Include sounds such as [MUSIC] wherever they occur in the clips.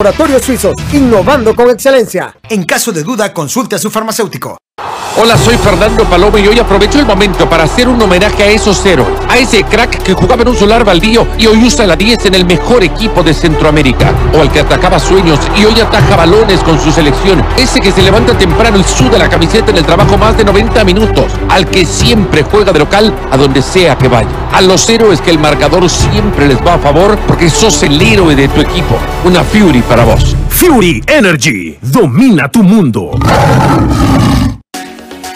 Laboratorios Suizos, innovando con excelencia. En caso de duda, consulte a su farmacéutico. Hola, soy Fernando Paloma y hoy aprovecho el momento para hacer un homenaje a esos cero, a ese crack que jugaba en un solar baldío y hoy usa la 10 en el mejor equipo de Centroamérica, o al que atacaba sueños y hoy ataja balones con su selección, ese que se levanta temprano y suda la camiseta en el trabajo más de 90 minutos, al que siempre juega de local a donde sea que vaya. A los héroes que el marcador siempre les va a favor porque sos el héroe de tu equipo. Una Fury para vos. Fury Energy domina tu mundo.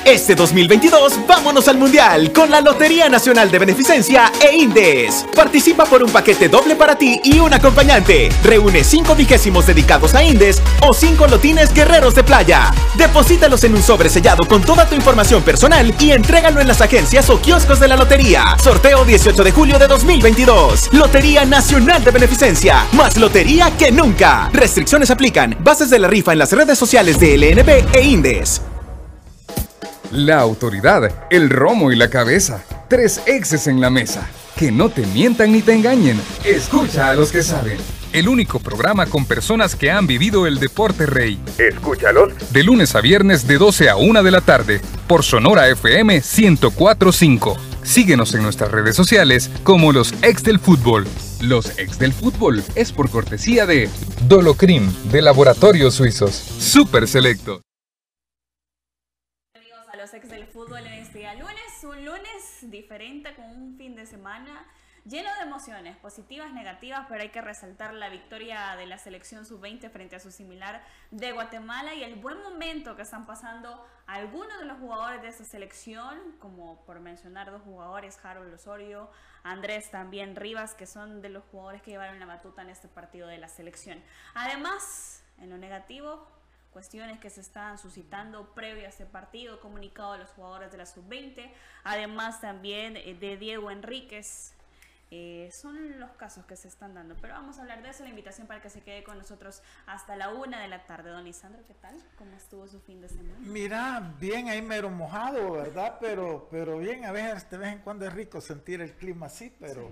Este 2022 vámonos al Mundial con la Lotería Nacional de Beneficencia e Indes. Participa por un paquete doble para ti y un acompañante. Reúne 5 vigésimos dedicados a Indes o 5 lotines guerreros de playa. Deposítalos en un sobre sellado con toda tu información personal y entrégalo en las agencias o kioscos de la lotería. Sorteo 18 de julio de 2022. Lotería Nacional de Beneficencia. Más lotería que nunca. Restricciones aplican. Bases de la rifa en las redes sociales de LNB e Indes. La autoridad, el romo y la cabeza. Tres exes en la mesa. Que no te mientan ni te engañen. Escucha a los que saben. El único programa con personas que han vivido el deporte rey. Escúchalos. De lunes a viernes de 12 a 1 de la tarde. Por Sonora FM 1045. Síguenos en nuestras redes sociales como los ex del fútbol. Los ex del fútbol es por cortesía de Dolocrim de Laboratorios Suizos. Super selecto. Semana lleno de emociones positivas, negativas, pero hay que resaltar la victoria de la selección sub-20 frente a su similar de Guatemala y el buen momento que están pasando algunos de los jugadores de esta selección, como por mencionar dos jugadores, Harold Osorio, Andrés también Rivas, que son de los jugadores que llevaron la batuta en este partido de la selección. Además, en lo negativo, cuestiones que se estaban suscitando previo a este partido, comunicado a los jugadores de la sub-20, además también eh, de Diego Enríquez. Eh, son los casos que se están dando, pero vamos a hablar de eso, la invitación para que se quede con nosotros hasta la una de la tarde. Don Isandro, ¿qué tal? ¿Cómo estuvo su fin de semana? Mira, bien ahí mero mojado, ¿verdad? Pero, pero bien, a veces de vez en cuando es rico sentir el clima así, pero,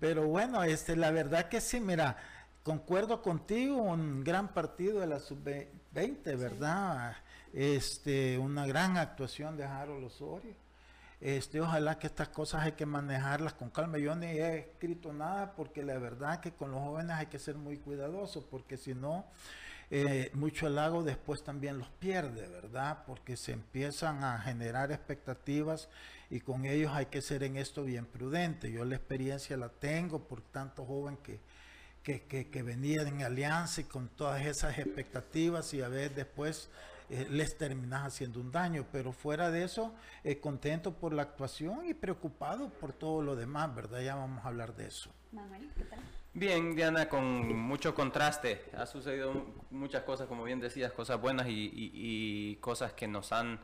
pero bueno, este, la verdad que sí, mira, concuerdo contigo, un gran partido de la sub-20, ¿verdad? Este, una gran actuación de Harold Osorio. Este, ojalá que estas cosas hay que manejarlas con calma. Yo ni he escrito nada porque la verdad que con los jóvenes hay que ser muy cuidadosos porque si no, eh, mucho halago después también los pierde, ¿verdad? Porque se empiezan a generar expectativas y con ellos hay que ser en esto bien prudente. Yo la experiencia la tengo por tanto joven que, que, que, que venían en alianza y con todas esas expectativas y a ver después eh, les terminas haciendo un daño. Pero fuera de eso, eh, contento por la actuación y preocupado por todo lo demás, ¿verdad? Ya vamos a hablar de eso. Manuel, ¿qué tal? Bien, Diana, con mucho contraste. Ha sucedido muchas cosas, como bien decías, cosas buenas y, y- y cosas que nos han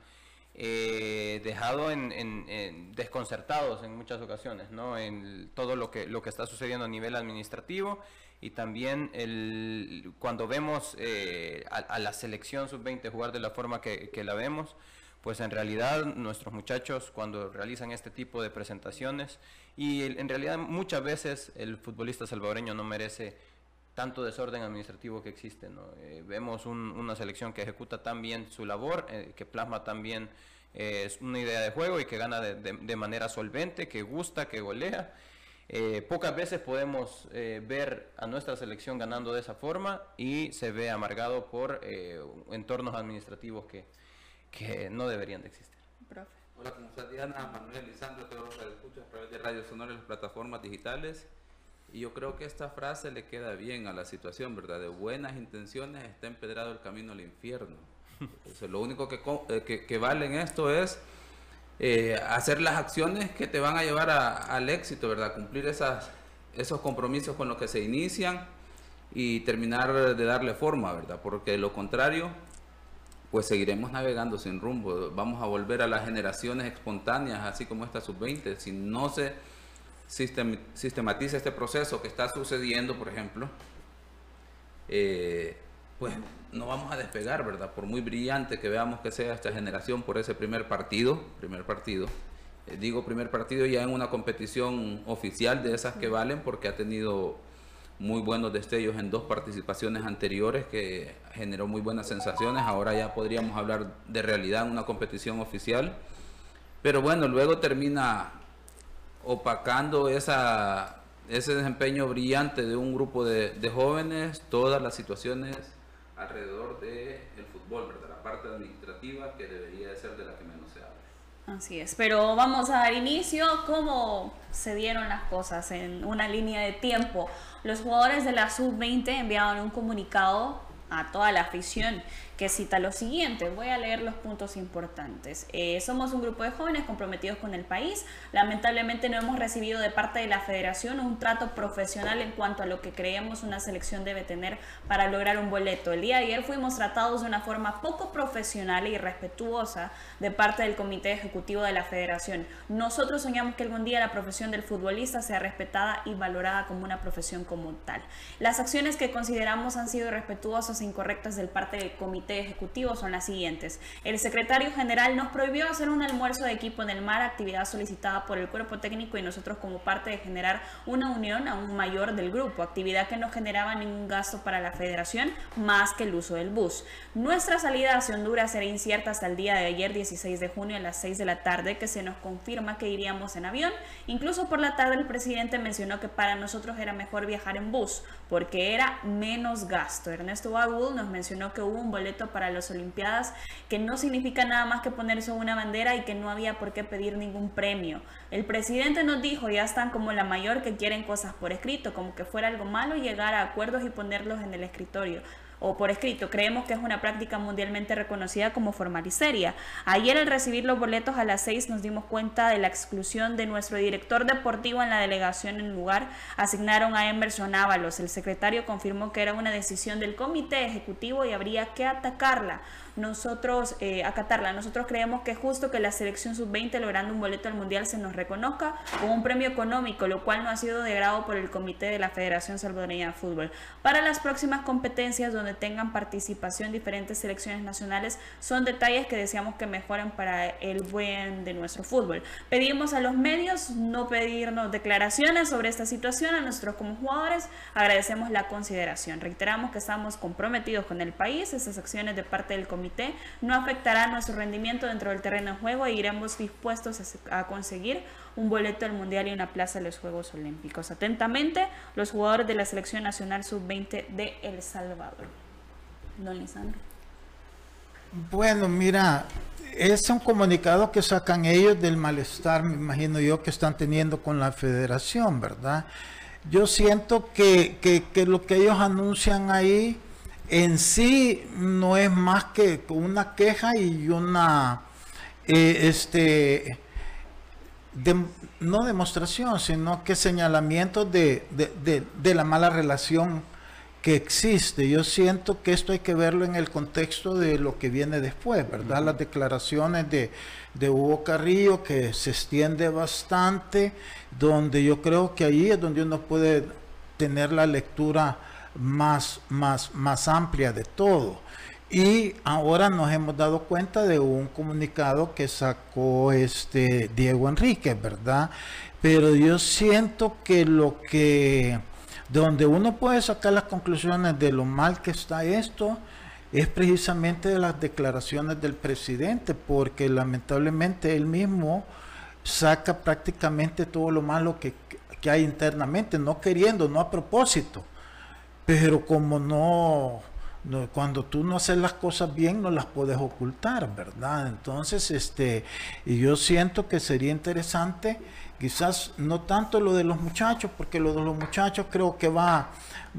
eh, dejado en, en- en desconcertados en muchas ocasiones, ¿no? En todo lo que, lo que está sucediendo a nivel administrativo y también el, cuando vemos eh, a, la selección sub-20 jugar de la forma que, la vemos, pues en realidad nuestros muchachos cuando realizan este tipo de presentaciones y en realidad muchas veces el futbolista salvadoreño no merece tanto desorden administrativo que existe. ¿no? Eh, vemos un- una selección que ejecuta tan bien su labor, eh, que plasma tan bien eh, una idea de juego y que gana de- de manera solvente, que gusta, que golea. Eh, pocas veces podemos eh, ver a nuestra selección ganando de esa forma y se ve amargado por eh, entornos administrativos que, que no deberían de existir. Profe. Hola, ¿cómo estás Diana? Manuel, Lisandro, todos los que escuchan a través de Radio Sonora y las plataformas digitales. Y yo creo que esta frase le queda bien a la situación, ¿verdad? De buenas intenciones está empedrado el camino al infierno. [LAUGHS] Entonces, lo único que, eh, que, que vale en esto es eh, hacer las acciones que te van a llevar a- al éxito, ¿verdad? Cumplir esos compromisos con los que se inician y terminar de darle forma, ¿verdad? Porque de lo contrario, pues seguiremos navegando sin rumbo. Vamos a volver a las generaciones espontáneas, así como esta sub-20. Si no se sistem- sistematiza este proceso que está sucediendo, por ejemplo, eh, pues no vamos a despegar, ¿verdad? Por muy brillante que veamos que sea esta generación por ese primer partido, primer partido. Eh, digo primer partido ya en una competición oficial de esas que valen porque ha tenido muy buenos destellos en dos participaciones anteriores que generó muy buenas sensaciones. Ahora ya podríamos hablar de realidad en una competición oficial. Pero bueno, luego termina opacando esa, ese desempeño brillante de un grupo de, jóvenes, todas las situaciones alrededor del fútbol, ¿verdad? la parte administrativa que debería de ser de la que menos se habla. Así es, pero vamos a dar inicio. ¿Cómo se dieron las cosas en una línea de tiempo? Los jugadores de la sub-20 enviaron un comunicado a toda la afición que cita lo siguiente. Voy a leer los puntos importantes. Eh, somos un grupo de jóvenes comprometidos con el país. Lamentablemente no hemos recibido de parte de la federación un trato profesional en cuanto a lo que creemos una selección debe tener para lograr un boleto. El día de ayer fuimos tratados de una forma poco profesional y respetuosa de parte del comité ejecutivo de la federación. Nosotros soñamos que algún día la profesión del futbolista sea respetada y valorada como una profesión como tal. Las acciones que consideramos han sido respetuosas e incorrectas del parte del comité ejecutivo son las siguientes. El secretario general nos prohibió hacer un almuerzo de equipo en el mar, actividad solicitada por el cuerpo técnico y nosotros como parte de generar una unión aún mayor del grupo, actividad que no generaba ningún gasto para la federación más que el uso del bus. Nuestra salida hacia Honduras será incierta hasta el día de ayer, 16 de junio a las 6 de la tarde, que se nos confirma que iríamos en avión. Incluso por la tarde el presidente mencionó que para nosotros era mejor viajar en bus porque era menos gasto. Ernesto Bagul nos mencionó que hubo un boleto para las Olimpiadas, que no significa nada más que ponerse una bandera y que no había por qué pedir ningún premio. El presidente nos dijo, ya están como la mayor que quieren cosas por escrito, como que fuera algo malo llegar a acuerdos y ponerlos en el escritorio o por escrito. Creemos que es una práctica mundialmente reconocida como formal y seria. Ayer al recibir los boletos a las 6 nos dimos cuenta de la exclusión de nuestro director deportivo en la delegación en lugar asignaron a Emerson Ábalos. El secretario confirmó que era una decisión del comité ejecutivo y habría que atacarla nosotros eh, acatarla. Nosotros creemos que es justo que la selección sub-20 logrando un boleto al mundial se nos reconozca con un premio económico, lo cual no ha sido de grado por el comité de la Federación Salvadoreña de Fútbol. Para las próximas competencias donde tengan participación diferentes selecciones nacionales, son detalles que deseamos que mejoren para el buen de nuestro fútbol. Pedimos a los medios no pedirnos declaraciones sobre esta situación a nosotros como jugadores. Agradecemos la consideración. Reiteramos que estamos comprometidos con el país. Esas acciones de parte del comité no afectará nuestro rendimiento dentro del terreno de juego e iremos dispuestos a, conseguir un boleto al Mundial y una plaza en los Juegos Olímpicos. Atentamente, los jugadores de la Selección Nacional Sub-20 de El Salvador. Don Lisandro. Bueno, mira, es un comunicado que sacan ellos del malestar, me imagino yo, que están teniendo con la federación, ¿verdad? Yo siento que, que lo que ellos anuncian ahí en sí no es más que una queja y una, eh, este, no demostración, sino que señalamiento de, la mala relación que existe. Yo siento que esto hay que verlo en el contexto de lo que viene después, ¿verdad? Las declaraciones de, de Hugo Carrillo que se extiende bastante, donde yo creo que ahí es donde uno puede tener la lectura más, más, más amplia de todo. Y ahora nos hemos dado cuenta de un comunicado que sacó este Diego Enrique, ¿verdad? Pero yo siento que lo que, donde uno puede sacar las conclusiones de lo mal que está esto, es precisamente de las declaraciones del presidente, porque lamentablemente él mismo saca prácticamente todo lo malo que, que hay internamente, no queriendo, no a propósito. Pero como no, cuando tú no haces las cosas bien, no las puedes ocultar, ¿verdad? Entonces, este, y yo siento que sería interesante, quizás no tanto lo de los muchachos, porque lo de los muchachos creo que va,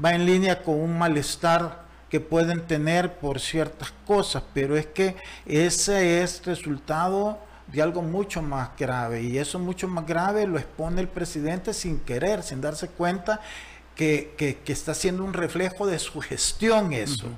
va en línea con un malestar que pueden tener por ciertas cosas, pero es que ese es resultado de algo mucho más grave y eso mucho más grave lo expone el presidente sin querer, sin darse cuenta que, está siendo un reflejo de su gestión eso.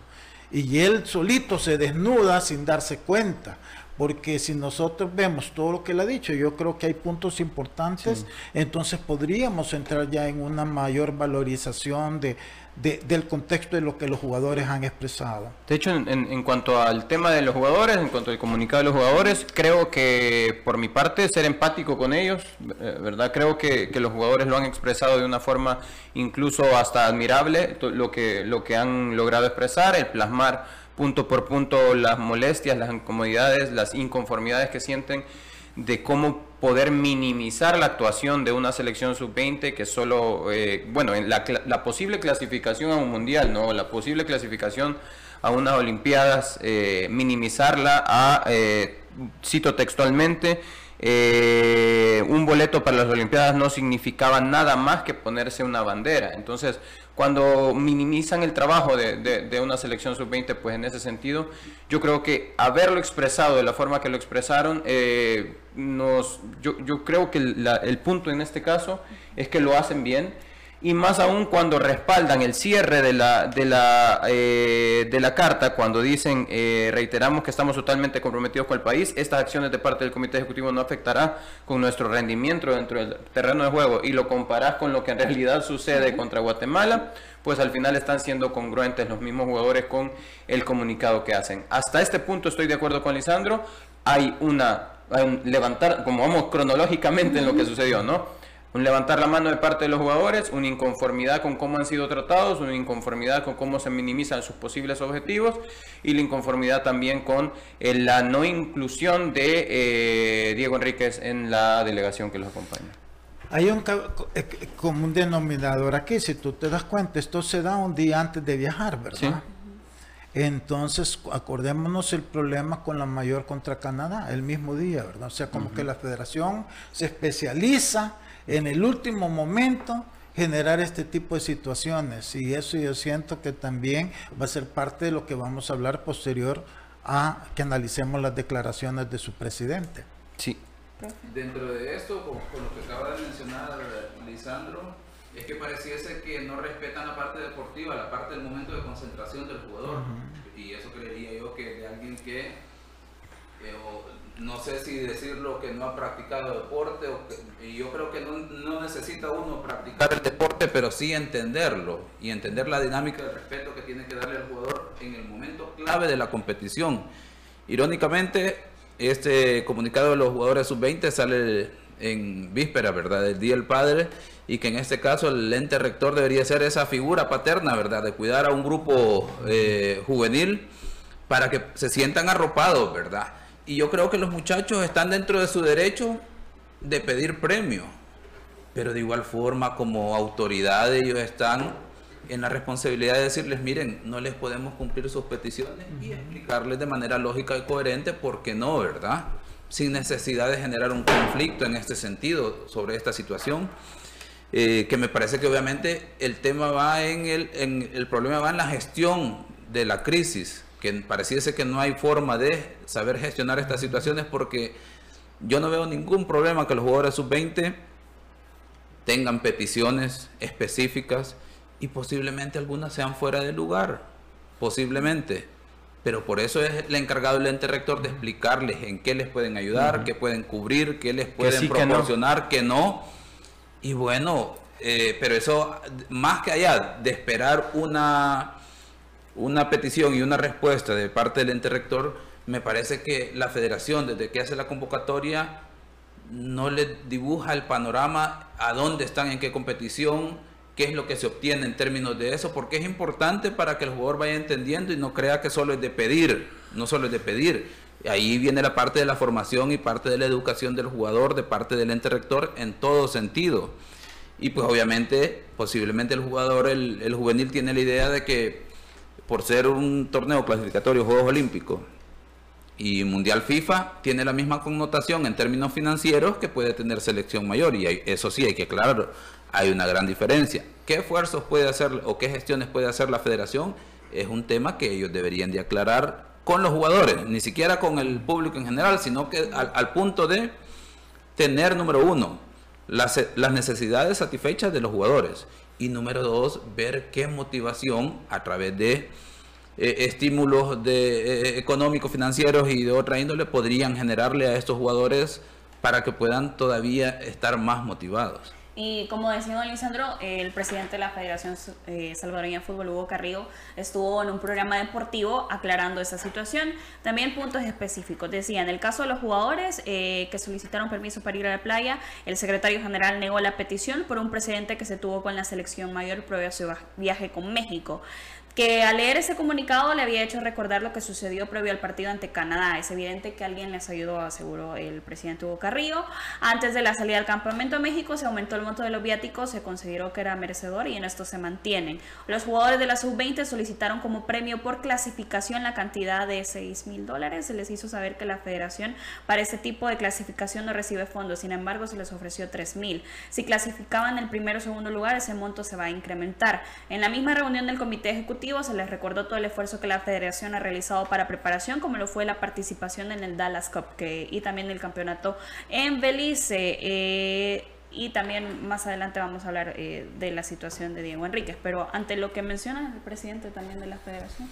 Y él solito se desnuda sin darse cuenta, porque si nosotros vemos todo lo que él ha dicho, yo creo que hay puntos importantes, entonces podríamos entrar ya en una mayor valorización de, de- del contexto de lo que los jugadores han expresado. De hecho, en, en- en cuanto al tema de los jugadores, en cuanto al comunicado de los jugadores, creo que por mi parte ser empático con ellos, eh, ¿verdad? Creo que, que los jugadores lo han expresado de una forma incluso hasta admirable, lo que, lo que han logrado expresar, el plasmar punto por punto las molestias, las incomodidades, las inconformidades que sienten de cómo poder minimizar la actuación de una selección sub-20 que solo, eh, bueno, en la, la posible clasificación a un mundial, ¿no? La posible clasificación a unas Olimpiadas, eh, minimizarla a, eh, cito textualmente, eh, un boleto para las Olimpiadas no significaba nada más que ponerse una bandera. Entonces, cuando minimizan el trabajo de, una selección sub-20, pues en ese sentido, yo creo que haberlo expresado de la forma que lo expresaron, eh, yo creo que la- el punto en este caso es que lo hacen bien y más aún cuando respaldan el cierre de la, de la, eh, de la carta, cuando dicen, eh, reiteramos que estamos totalmente comprometidos con el país, estas acciones de parte del Comité Ejecutivo no afectará con nuestro rendimiento dentro del terreno de juego y lo comparás con lo que en realidad sucede contra Guatemala, pues al final están siendo congruentes los mismos jugadores con el comunicado que hacen. Hasta este punto estoy de acuerdo con Lisandro, hay una, hay un levantar, como vamos cronológicamente en lo que sucedió, ¿no? Un levantar la mano de parte de los jugadores, una inconformidad con cómo han sido tratados, una inconformidad con cómo se minimizan sus posibles objetivos y la inconformidad también con eh, la no inclusión de eh, Diego Enríquez en la delegación que los acompaña. Hay un eh, común denominador aquí, si tú te das cuenta, esto se da un día antes de viajar, ¿verdad? Sí. Entonces, acordémonos el problema con la mayor contra Canadá, el mismo día, ¿verdad? O sea, como que la federación se especializa en el último momento generar este tipo de situaciones y eso yo siento que también va a ser parte de lo que vamos a hablar posterior a que analicemos las declaraciones de su presidente. Sí. Dentro de esto, con, con lo que acaba de mencionar Lisandro, es que pareciese que no respetan la parte deportiva, la parte del momento de concentración del jugador. Y eso creería yo que de alguien que, eh, o no sé si decirlo que no ha practicado deporte, o que- yo creo que no, no necesita uno practicar el deporte, pero sí entenderlo y entender la dinámica de respeto que tiene que darle al jugador en el momento clave de la competición. Irónicamente, este comunicado de los jugadores sub-20 sale en víspera, ¿verdad? Del Día del Padre y que en este caso el ente rector debería ser esa figura paterna, ¿verdad? De cuidar a un grupo eh, juvenil para que se sientan arropados, ¿verdad? Y yo creo que los muchachos están dentro de su derecho de pedir premio, pero de igual forma como autoridad ellos están en la responsabilidad de decirles, miren, no les podemos cumplir sus peticiones y explicarles de manera lógica y coherente por qué no, ¿verdad? Sin necesidad de generar un conflicto en este sentido sobre esta situación. Eh, que me parece que obviamente el tema va en el, en el problema va en la gestión de la crisis, que pareciese que no hay forma de saber gestionar estas situaciones porque yo no veo ningún problema que los jugadores sub-20 tengan peticiones específicas y posiblemente algunas sean fuera de lugar, posiblemente. Pero por eso es el encargado del ente rector de explicarles en qué les pueden ayudar, qué pueden cubrir, qué les pueden sí, que no. proporcionar, que no. Y bueno, eh, pero eso, más que allá de esperar una, una petición y una respuesta de parte del ente rector, me parece que la federación, desde que hace la convocatoria, no le dibuja el panorama a dónde están, en qué competición, qué es lo que se obtiene en términos de eso, porque es importante para que el jugador vaya entendiendo y no crea que solo es de pedir, no solo es de pedir. Ahí viene la parte de la formación y parte de la educación del jugador, de parte del ente rector, en todo sentido. Y pues obviamente, posiblemente el jugador, el, el juvenil tiene la idea de que por ser un torneo clasificatorio, Juegos Olímpicos, y Mundial FIFA tiene la misma connotación en términos financieros que puede tener selección mayor y eso sí hay que aclararlo, hay una gran diferencia. ¿Qué esfuerzos puede hacer o qué gestiones puede hacer la federación? Es un tema que ellos deberían de aclarar con los jugadores, ni siquiera con el público en general, sino que al, punto de tener, número uno, las necesidades satisfechas de los jugadores y número dos, ver qué motivación a través de eh, estímulos de, eh, económicos, financieros y de otra índole podrían generarle a estos jugadores para que puedan todavía estar más motivados. Y como decía don Lisandro, el presidente de la Federación eh, Salvadoreña de Fútbol, Hugo Carrillo, estuvo en un programa deportivo aclarando esa situación. También puntos específicos. Decía, en el caso de los jugadores eh, que solicitaron permiso para ir a la playa, el secretario general negó la petición por un precedente que se tuvo con la selección mayor previo a su viaje con México que al leer ese comunicado le había hecho recordar lo que sucedió previo al partido ante Canadá. Es evidente que alguien les ayudó, aseguró el presidente Hugo Carrillo. Antes de la salida del campamento a México se aumentó el monto de los viáticos, se consideró que era merecedor y en esto se mantienen. Los jugadores de la sub-20 solicitaron como premio por clasificación la cantidad de 6 mil dólares. Se les hizo saber que la federación para este tipo de clasificación no recibe fondos, sin embargo se les ofreció 3 mil. Si clasificaban el primero o segundo lugar, ese monto se va a incrementar. En la misma reunión del comité ejecutivo, se les recordó todo el esfuerzo que la federación ha realizado para preparación, como lo fue la participación en el Dallas Cup que, y también el campeonato en Belice. Eh, y también más adelante vamos a hablar eh, de la situación de Diego Enríquez, pero ante lo que menciona el presidente también de la federación.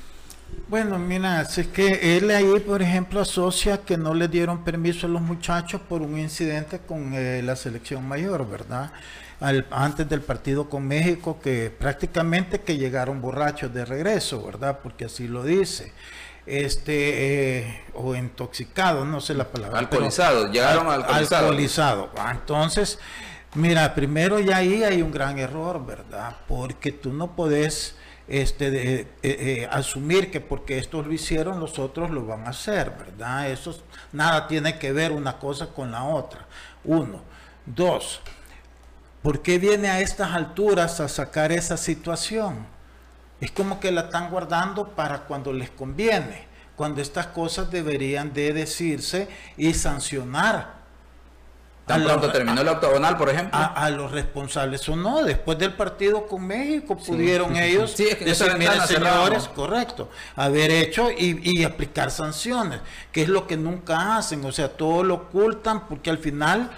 Bueno, mira, es que él ahí, por ejemplo, asocia que no le dieron permiso a los muchachos por un incidente con eh, la selección mayor, ¿verdad? Antes del partido con México, que prácticamente que llegaron borrachos de regreso, ¿verdad? Porque así lo dice. Este, eh, o intoxicados, no sé la palabra. Alcoholizados, llegaron alcoholizados. Alcoholizado. Ah, entonces, mira, primero ya ahí hay un gran error, ¿verdad? Porque tú no podés este, de, eh, eh, asumir que porque estos lo hicieron, los otros lo van a hacer, ¿verdad? Eso nada tiene que ver una cosa con la otra. Uno. Dos, ¿Por qué viene a estas alturas a sacar esa situación? Es como que la están guardando para cuando les conviene, cuando estas cosas deberían de decirse y sancionar. Tan pronto terminó el octogonal, por ejemplo. A, los responsables o no. Después del partido con México pudieron ellos sí, es que decir, señores, correcto, haber hecho y, y, aplicar sanciones, que es lo que nunca hacen. O sea, todo lo ocultan porque al final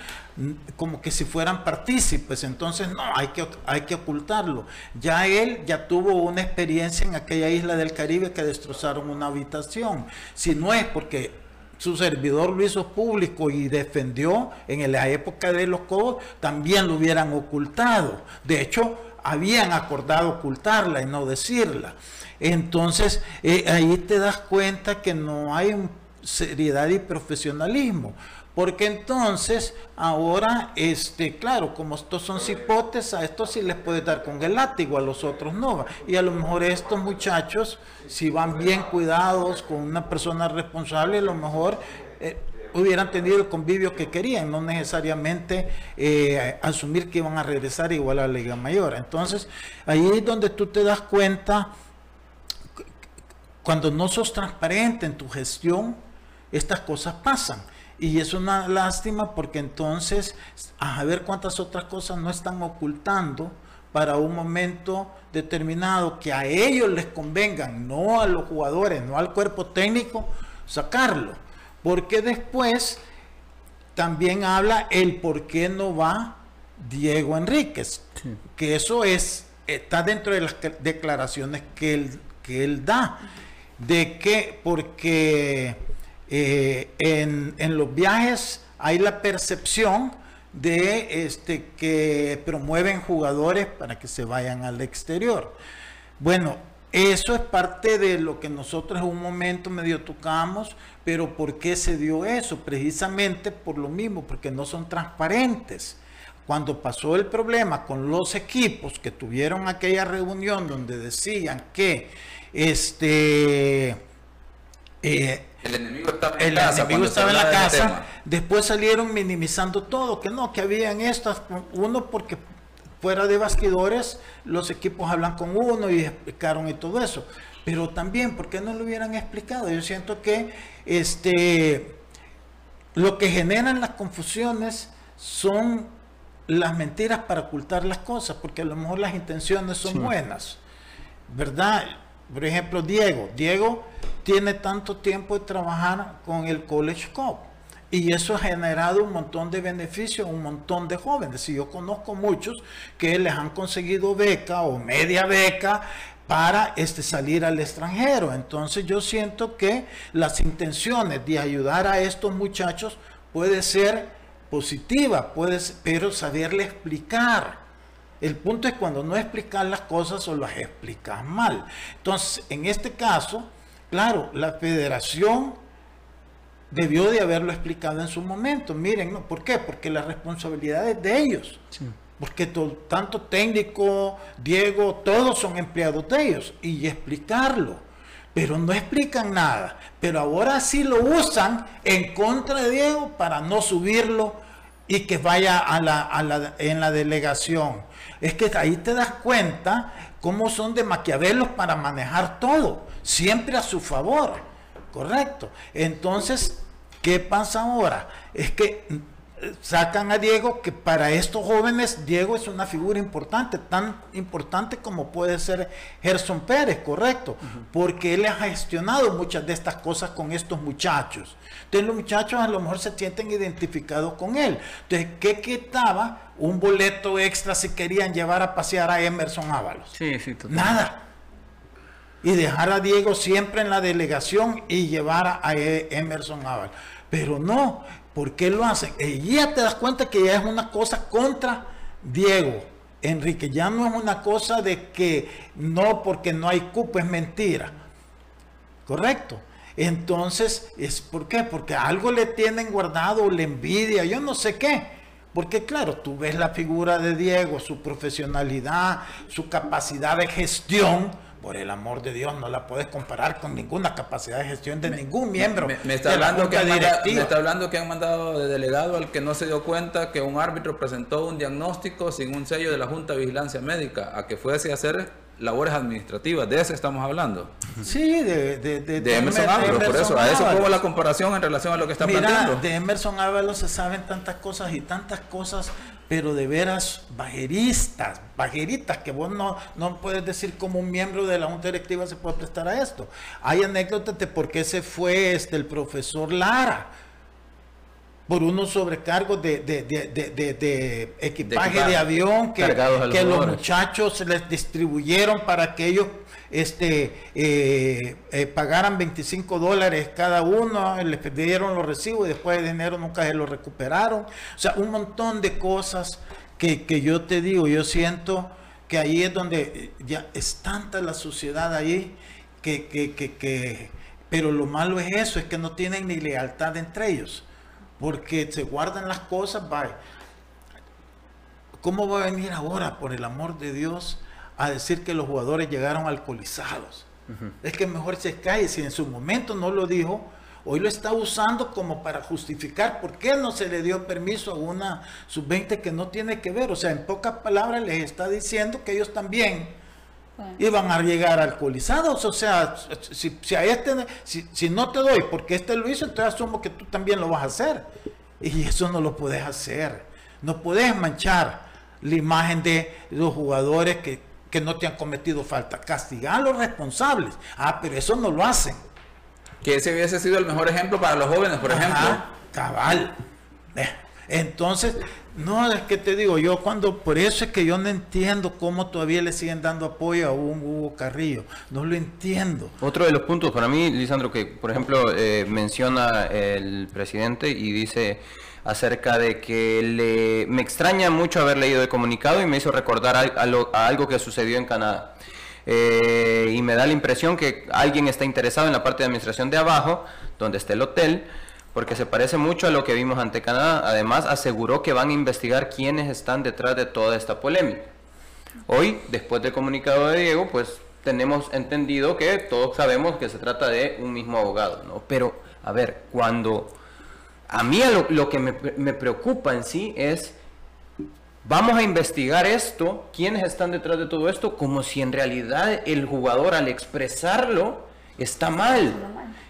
como que si fueran partícipes, entonces no, hay que, hay que ocultarlo. Ya él ya tuvo una experiencia en aquella isla del Caribe que destrozaron una habitación. Si no es porque su servidor lo hizo público y defendió en la época de los cobos, también lo hubieran ocultado. De hecho, habían acordado ocultarla y no decirla. Entonces, eh, ahí te das cuenta que no hay seriedad y profesionalismo. Porque entonces, ahora, este, claro, como estos son cipotes, a estos sí les puede dar con el látigo, a los otros no. Y a lo mejor estos muchachos, si van bien cuidados con una persona responsable, a lo mejor eh, hubieran tenido el convivio que querían, no necesariamente eh, asumir que iban a regresar igual a la Liga Mayor. Entonces, ahí es donde tú te das cuenta, cuando no sos transparente en tu gestión, estas cosas pasan. Y es una lástima porque entonces, a ver cuántas otras cosas no están ocultando para un momento determinado que a ellos les convengan, no a los jugadores, no al cuerpo técnico, sacarlo. Porque después también habla el por qué no va Diego Enríquez, que eso es, está dentro de las declaraciones que él, que él da, de que porque eh, en, los viajes hay la percepción de este, que promueven jugadores para que se vayan al exterior. Bueno, eso es parte de lo que nosotros en un momento medio tocamos, pero ¿por qué se dio eso? Precisamente por lo mismo, porque no son transparentes. Cuando pasó el problema con los equipos que tuvieron aquella reunión donde decían que este eh, el enemigo estaba en, la casa. Después salieron minimizando todo, que no, que habían estas, uno porque fuera de bastidores los equipos hablan con uno y explicaron y todo eso. Pero también, ¿por qué no lo hubieran explicado? Yo siento que este, lo que generan las confusiones son las mentiras para ocultar las cosas, porque a lo mejor las intenciones son buenas, ¿verdad? Por ejemplo, Diego. Diego tiene tanto tiempo de trabajar con el College Cup. Y eso ha generado un montón de beneficios a un montón de jóvenes. Y yo conozco muchos que les han conseguido beca o media beca para este, salir al extranjero. Entonces yo siento que las intenciones de ayudar a estos muchachos puede ser positiva, puede, pero saberle explicar. El punto es cuando no explicas las cosas o las explicas mal. Entonces, en este caso, claro, la federación debió de haberlo explicado en su momento. Miren, ¿no? ¿por qué? Porque la responsabilidad es de ellos. Porque tanto técnico, Diego, todos son empleados de ellos. Y explicarlo. Pero no explican nada. Pero ahora sí lo usan en contra de Diego para no subirlo y que vaya a la, en la delegación. Es que ahí te das cuenta cómo son de maquiavelos para manejar todo. Siempre a su favor. Correcto. Entonces, ¿qué pasa ahora? Es que sacan a Diego, que para estos jóvenes Diego es una figura importante, tan importante como puede ser Gerson Pérez, correcto, porque él ha gestionado muchas de estas cosas con estos muchachos. Entonces los muchachos a lo mejor se sienten identificados con él. Entonces, ¿qué quitaba un boleto extra si querían llevar a pasear a Emerson Ábalos? Sí, sí, Nada. Y dejar a Diego siempre en la delegación y llevar a Emerson Ábalos. Pero no, ¿Por qué lo hacen? Y ya te das cuenta que ya es una cosa contra Diego. Enrique, ya no es una cosa de que no porque no hay cupo, es mentira. ¿Correcto? Entonces, ¿es por qué? Porque algo le tienen guardado, le envidia, yo no sé qué. Porque claro, tú ves la figura de Diego, su profesionalidad, su capacidad de gestión, por el amor de Dios, no la puedes comparar con ninguna capacidad de gestión de ningún miembro. Me, está, hablando que me está hablando que han mandado de delegado al que no se dio cuenta que un árbitro presentó un diagnóstico sin un sello de la Junta de Vigilancia Médica, a que fuese a hacer labores administrativas, de eso estamos hablando. Sí, de, de, de, de Emerson, Ábalos, por eso, a eso pongo la comparación en relación a lo que está Mira, planteando. De Emerson Ábalos se saben tantas cosas y tantas cosas pero de veras bajeristas, bajeritas, que vos no, no puedes decir como un miembro de la Junta Directiva se puede prestar a esto. Hay anécdotas de por qué se fue este, el profesor Lara, por unos sobrecargos de, de, de, equipaje de, avión que, que los muchachos les distribuyeron para que ellos este, eh, eh, pagaran 25 dólares cada uno, les dieron los recibos y después de dinero nunca se los recuperaron. O sea, un montón de cosas que, yo te digo, yo siento que ahí es donde eh, ya es tanta la sociedad ahí que, que, que, pero lo malo es eso, es que no tienen ni lealtad entre ellos, porque se guardan las cosas, vaya. ¿Cómo va a venir ahora, por el amor de Dios, a decir que los jugadores llegaron alcoholizados. Es que mejor se cae. Si en su momento no lo dijo, hoy lo está usando como para justificar por qué no se le dio permiso a una sub-20 que no tiene que ver. O sea, en pocas palabras les está diciendo que ellos también iban a llegar alcoholizados. O sea, si, a este, si, si no te doy porque este lo hizo, entonces asumo que tú también lo vas a hacer. Y eso no lo puedes hacer. No puedes manchar la imagen de los jugadores que que no te han cometido falta. Castigar a los responsables. Ah, pero eso no lo hacen. Que ese hubiese sido el mejor ejemplo para los jóvenes, por ejemplo. Cabal. Entonces, no, es que te digo, yo cuando, por eso es que yo no entiendo cómo todavía le siguen dando apoyo a un Hugo Carrillo, no lo entiendo. Otro de los puntos para mí, Lisandro, que por ejemplo eh, menciona el presidente y dice acerca de que le, me extraña mucho haber leído el comunicado y me hizo recordar a, algo que sucedió en Canadá. Eh, y me da la impresión que alguien está interesado en la parte de administración de abajo, donde está el hotel, porque se parece mucho a lo que vimos ante Canadá. Además, aseguró que van a investigar quiénes están detrás de toda esta polémica. Hoy, después del comunicado de Diego, pues tenemos entendido que todos sabemos que se trata de un mismo abogado, ¿no? Pero, a ver, cuando a mí lo, que me, preocupa en sí es, vamos a investigar esto, quiénes están detrás de todo esto, como si en realidad el jugador al expresarlo está mal.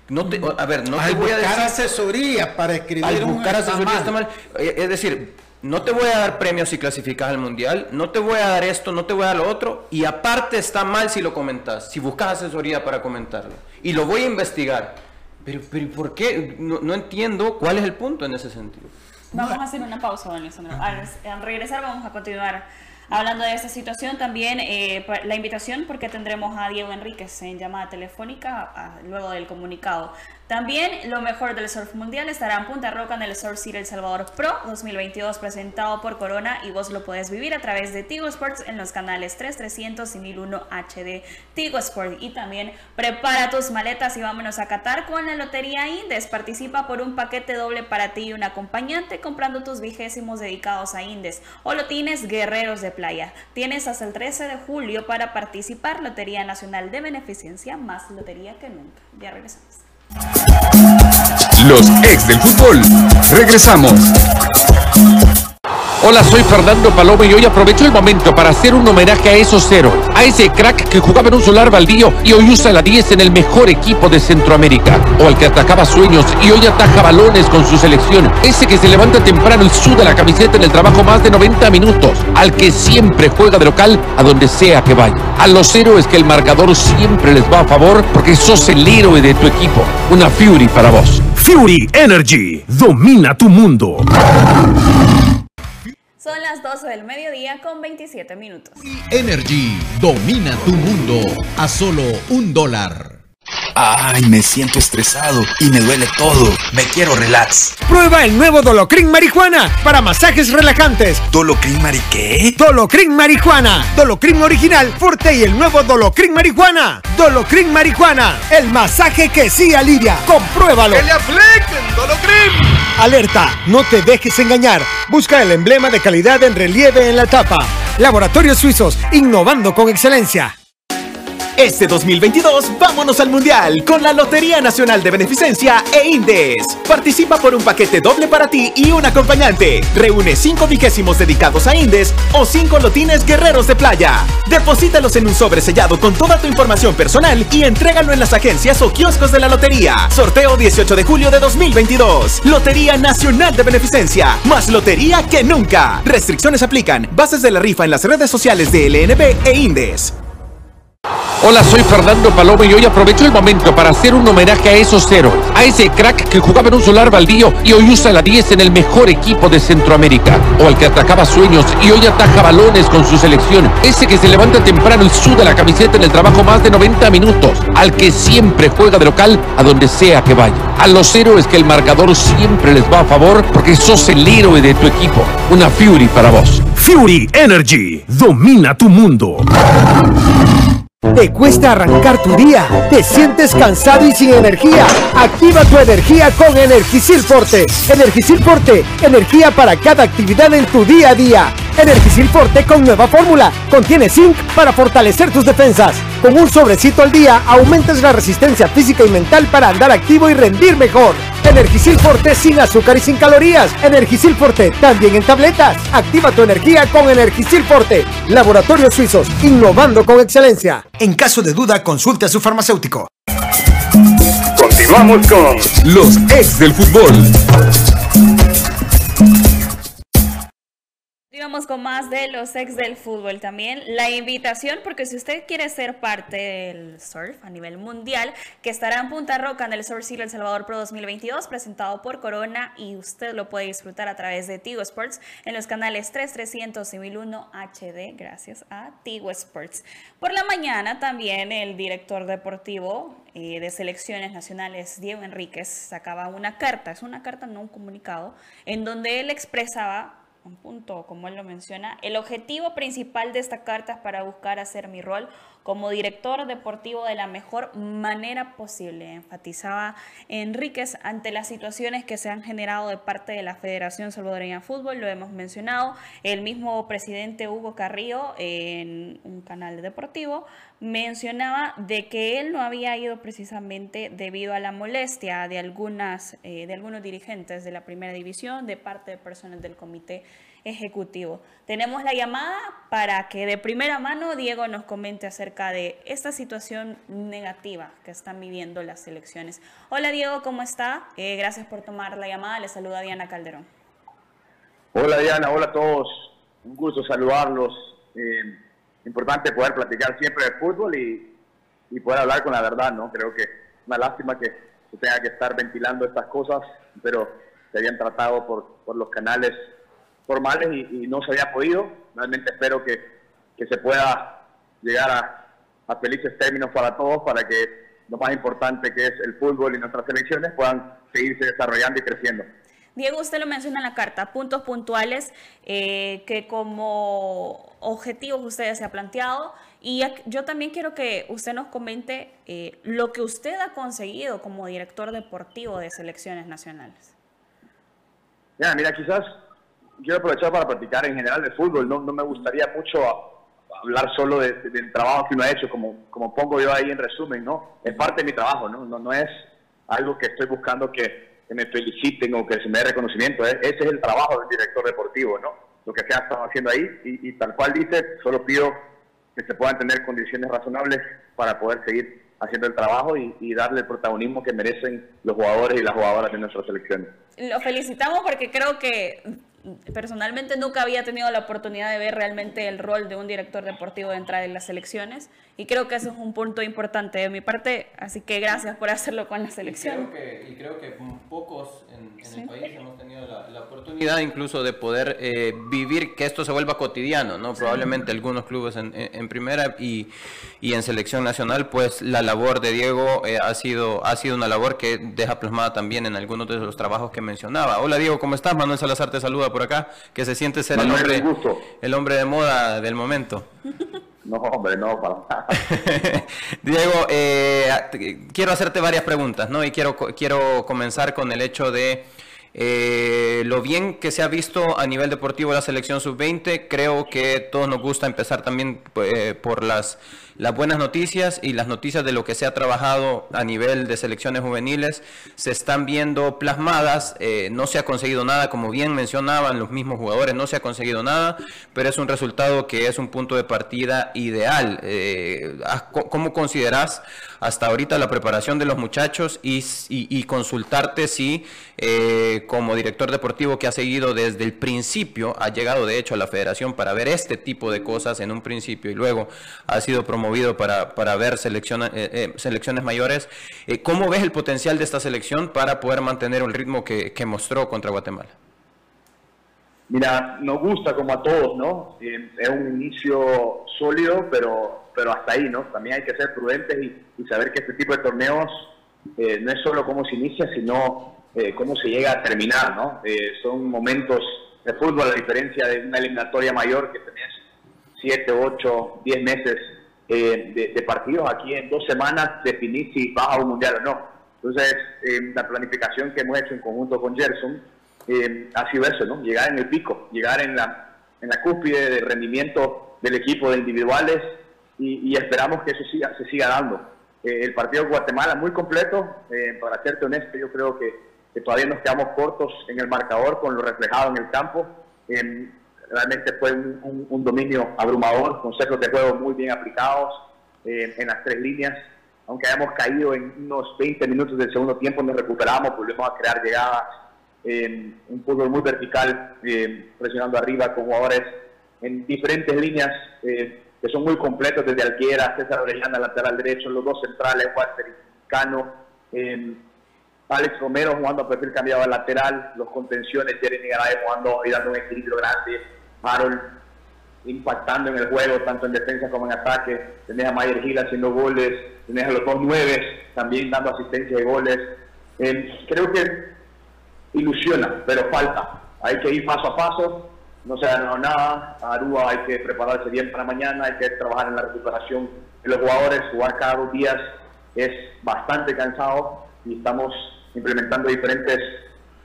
No te, a ver, no te voy a decir, asesoría para escribir un buscar asesoría está mal. Eh, es decir, no te voy a dar premios si clasificas al mundial, no te voy a dar esto, no te voy a dar lo otro, y aparte está mal si lo comentas, si buscas asesoría para comentarlo. Y lo voy a investigar. Pero, pero ¿por qué? No, entiendo cuál es el punto en ese sentido. Vamos a hacer una pausa, don Al regresar vamos a continuar Hablando de esta situación, también eh, la invitación porque tendremos a Diego Enríquez en llamada telefónica luego del comunicado. También lo mejor del surf mundial estará en Punta Roca en el Surf City El Salvador Pro 2022 presentado por Corona y vos lo puedes vivir a través de Tigo Sports en los canales 3300 y 1001 HD Tigo Sports. Y también prepara tus maletas y vámonos a Qatar con la Lotería Indes. Participa por un paquete doble para ti y un acompañante comprando tus vigésimos dedicados a Indes. O lo tienes Guerreros de Playa. Tienes hasta el 13 de julio para participar. Lotería Nacional de Beneficencia, más lotería que nunca. Ya regresamos. Los ex del fútbol. Regresamos. Hola, soy Fernando Paloma y hoy aprovecho el momento para hacer un homenaje a esos héroes, a ese crack que jugaba en un solar baldío y hoy usa la 10 en el mejor equipo de Centroamérica, o al que atacaba sueños y hoy ataja balones con su selección, ese que se levanta temprano y suda la camiseta en el trabajo más de 90 minutos, al que siempre juega de local a donde sea que vaya, a los héroes que el marcador siempre les va a favor porque sos el héroe de tu equipo, una Fury para vos. Fury Energy, domina tu mundo. Son las 12 del mediodía con 27 minutos. Energy domina tu mundo a solo un dólar. Ay, me siento estresado y me duele todo. Me quiero relax. Prueba el nuevo Dolocrin Marihuana para masajes relajantes. ¿Dolocrin Mari qué? Dolocrin Marihuana. Dolocrin original, fuerte y el nuevo Dolocrin Marihuana. Dolocrin Marihuana. El masaje que sí alivia. Compruébalo. ¡Que le apliquen Dolocrin! Alerta, no te dejes engañar. Busca el emblema de calidad en relieve en la tapa. Laboratorios Suizos, innovando con excelencia. Este 2022 vámonos al Mundial con la Lotería Nacional de Beneficencia e Indes. Participa por un paquete doble para ti y un acompañante. Reúne 5 vigésimos dedicados a Indes o 5 lotines guerreros de playa. Deposítalos en un sobre sellado con toda tu información personal y entrégalo en las agencias o kioscos de la lotería. Sorteo 18 de julio de 2022. Lotería Nacional de Beneficencia. Más lotería que nunca. Restricciones aplican. Bases de la rifa en las redes sociales de LNB e Indes. Hola, soy Fernando Paloma y hoy aprovecho el momento para hacer un homenaje a esos héroes, a ese crack que jugaba en un solar baldío y hoy usa la 10 en el mejor equipo de Centroamérica, o al que atacaba sueños y hoy ataja balones con su selección, ese que se levanta temprano y suda la camiseta en el trabajo más de 90 minutos, al que siempre juega de local a donde sea que vaya, a los héroes que el marcador siempre les va a favor porque sos el héroe de tu equipo, una Fury para vos. Fury Energy, domina tu mundo. ¿Te cuesta arrancar tu día? ¿Te sientes cansado y sin energía? Activa tu energía con Energisil Forte. Energisil Forte, energía para cada actividad en tu día a día. Energisil Forte con nueva fórmula. Contiene zinc para fortalecer tus defensas. Con un sobrecito al día aumentas la resistencia física y mental para andar activo y rendir mejor. Energisil Forte sin azúcar y sin calorías. Energisil Forte también en tabletas. Activa tu energía con Energisil Forte. Laboratorios Suizos, innovando con excelencia. En caso de duda, consulte a su farmacéutico. Continuamos con los ex del fútbol. Con más de los ex del fútbol también. La invitación, porque si usted quiere ser parte del surf a nivel mundial, que estará en Punta Roca en el Surf City El Salvador Pro 2022, presentado por Corona, y usted lo puede disfrutar a través de Tigo Sports en los canales 3300 y 1001 HD, gracias a Tigo Sports. Por la mañana también el director deportivo eh, de selecciones nacionales, Diego Enríquez, sacaba una carta, es una carta, no un comunicado, en donde él expresaba un punto, como él lo menciona, el objetivo principal de esta carta es para buscar hacer mi rol como director deportivo de la mejor manera posible, enfatizaba Enríquez ante las situaciones que se han generado de parte de la Federación Salvadoreña de Fútbol, lo hemos mencionado, el mismo presidente Hugo Carrillo en un canal deportivo mencionaba de que él no había ido precisamente debido a la molestia de, algunas, eh, de algunos dirigentes de la primera división, de parte de personas del comité ejecutivo. Tenemos la llamada para que de primera mano Diego nos comente acerca de esta situación negativa que están viviendo las elecciones. Hola Diego, ¿cómo está? Eh, gracias por tomar la llamada. Le saluda Diana Calderón. Hola Diana, hola a todos. Un gusto saludarlos. Eh, importante poder platicar siempre de fútbol y, y poder hablar con la verdad, ¿no? Creo que una lástima que se tenga que estar ventilando estas cosas, pero se habían tratado por, por los canales formales y, no se había podido. Realmente espero que, que se pueda llegar a, a felices términos para todos, para que lo más importante que es el fútbol y nuestras selecciones puedan seguirse desarrollando y creciendo. Diego, usted lo menciona en la carta, puntos puntuales eh, que como objetivos ustedes se ha planteado. Y yo también quiero que usted nos comente eh, lo que usted ha conseguido como director deportivo de selecciones nacionales. Ya, mira, quizás quiero aprovechar para platicar en general de fútbol. No, no me gustaría mucho hablar solo del trabajo que uno ha hecho, como, como pongo yo ahí en resumen, ¿no? Es parte de mi trabajo, ¿no? No, no es algo que estoy buscando que, que me feliciten o que se me dé reconocimiento. ese es el trabajo del director deportivo, ¿no? Lo que se ha estado haciendo ahí y, y tal cual dice, solo pido que se puedan tener condiciones razonables para poder seguir haciendo el trabajo y, y, darle el protagonismo que merecen los jugadores y las jugadoras de nuestra selección. Lo felicitamos porque creo que personalmente nunca había tenido la oportunidad de ver realmente el rol de un director deportivo dentro de las selecciones y creo que eso es un punto importante de mi parte, así que gracias por hacerlo con la selección. Y creo que, pocos en, el país hemos tenido la, oportunidad incluso de poder eh, vivir que esto se vuelva cotidiano, ¿no? Probablemente algunos clubes en, en primera y, y, en selección nacional, pues la labor de Diego eh, ha, sido, ha sido una labor que deja plasmada también en algunos de los trabajos que mencionaba. Hola Diego, ¿cómo estás? Manuel Salazar te saluda por acá, que se siente ser el hombre, el hombre de moda del momento. [LAUGHS] No, hombre, no, para [LAUGHS] Diego, eh, quiero hacerte varias preguntas, ¿no? Y quiero, quiero comenzar con el hecho de eh, lo bien que se ha visto a nivel deportivo la selección sub-20. Creo que todos nos gusta empezar también eh, por las las buenas noticias y las noticias de lo que se ha trabajado a nivel de selecciones juveniles se están viendo plasmadas. Eh, no se ha conseguido nada, como bien mencionaban los mismos jugadores, no se ha conseguido nada, pero es un resultado que es un punto de partida ideal. Eh, ¿Cómo consideras hasta ahorita la preparación de los muchachos y, consultarte si eh, como director deportivo que ha seguido desde el principio, ha llegado de hecho a la federación para ver este tipo de cosas en un principio y luego ha sido promovido para, para ver selecciones, eh, eh, selecciones mayores, ¿cómo ves el potencial de esta selección para poder mantener el ritmo que, que mostró contra Guatemala? Mira, nos gusta como a todos, ¿no? es un inicio sólido, pero pero hasta ahí, ¿no? También hay que ser prudentes y, saber que este tipo de torneos eh, no es solo cómo se inicia, sino eh, cómo se llega a terminar, ¿no? Eh, son momentos de fútbol, a diferencia de una eliminatoria mayor que tenés 7, 8, 10 meses de, partidos, aquí en dos semanas definís si vas a un mundial o no. Entonces, la planificación que hemos hecho en conjunto con Gerson ha sido eso, ¿no? Llegar en el pico, llegar en la, en la cúspide de rendimiento del equipo de individuales y, esperamos que eso siga, se siga dando. Eh, el partido de Guatemala muy completo, eh, para serte honesto, yo creo que, todavía nos quedamos cortos en el marcador con lo reflejado en el campo. Realmente fue un, dominio abrumador, conceptos de juego muy bien aplicados eh, en las tres líneas. Aunque hayamos caído en unos 20 minutos del segundo tiempo, nos recuperamos, volvemos a crear llegadas, un fútbol muy vertical, presionando arriba con jugadores en diferentes líneas que son muy completos desde Alquiera, César Orellana, lateral derecho, los dos centrales, Walter Cano, eh, Alex Romero jugando a perfil cambiado al lateral, los contenciones, Jeremy Garay jugando y dando un equilibrio grande, Harold impactando en el juego, tanto en defensa como en ataque, tenés a Mayer Gil haciendo goles, tenés a los dos nueve también dando asistencia de goles. Eh, creo que ilusiona, pero falta. Hay que ir paso a paso, no se ha ganado nada. A Aruba hay que prepararse bien para mañana, hay que trabajar en la recuperación de los jugadores. Jugar cada dos días es bastante cansado y estamos implementando diferentes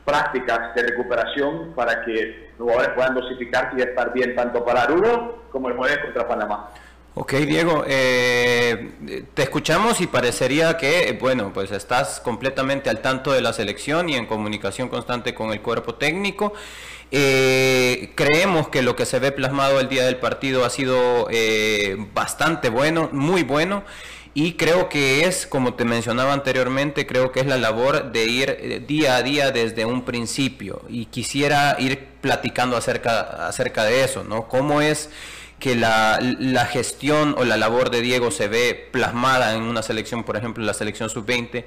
prácticas de recuperación para que los jugadores puedan dosificarse y estar bien tanto para Aruba como el jueves contra Panamá. Ok, Diego, eh, te escuchamos y parecería que, bueno, pues estás completamente al tanto de la selección y en comunicación constante con el cuerpo técnico. Eh, creemos que lo que se ve plasmado el día del partido ha sido eh, bastante bueno, muy bueno. Y creo que es, como te mencionaba anteriormente, creo que es la labor de ir eh, día a día desde un principio. Y quisiera ir platicando acerca, acerca de eso, ¿no? ¿Cómo es que la, la, gestión o la labor de Diego se ve plasmada en una selección, por ejemplo, la selección sub-20,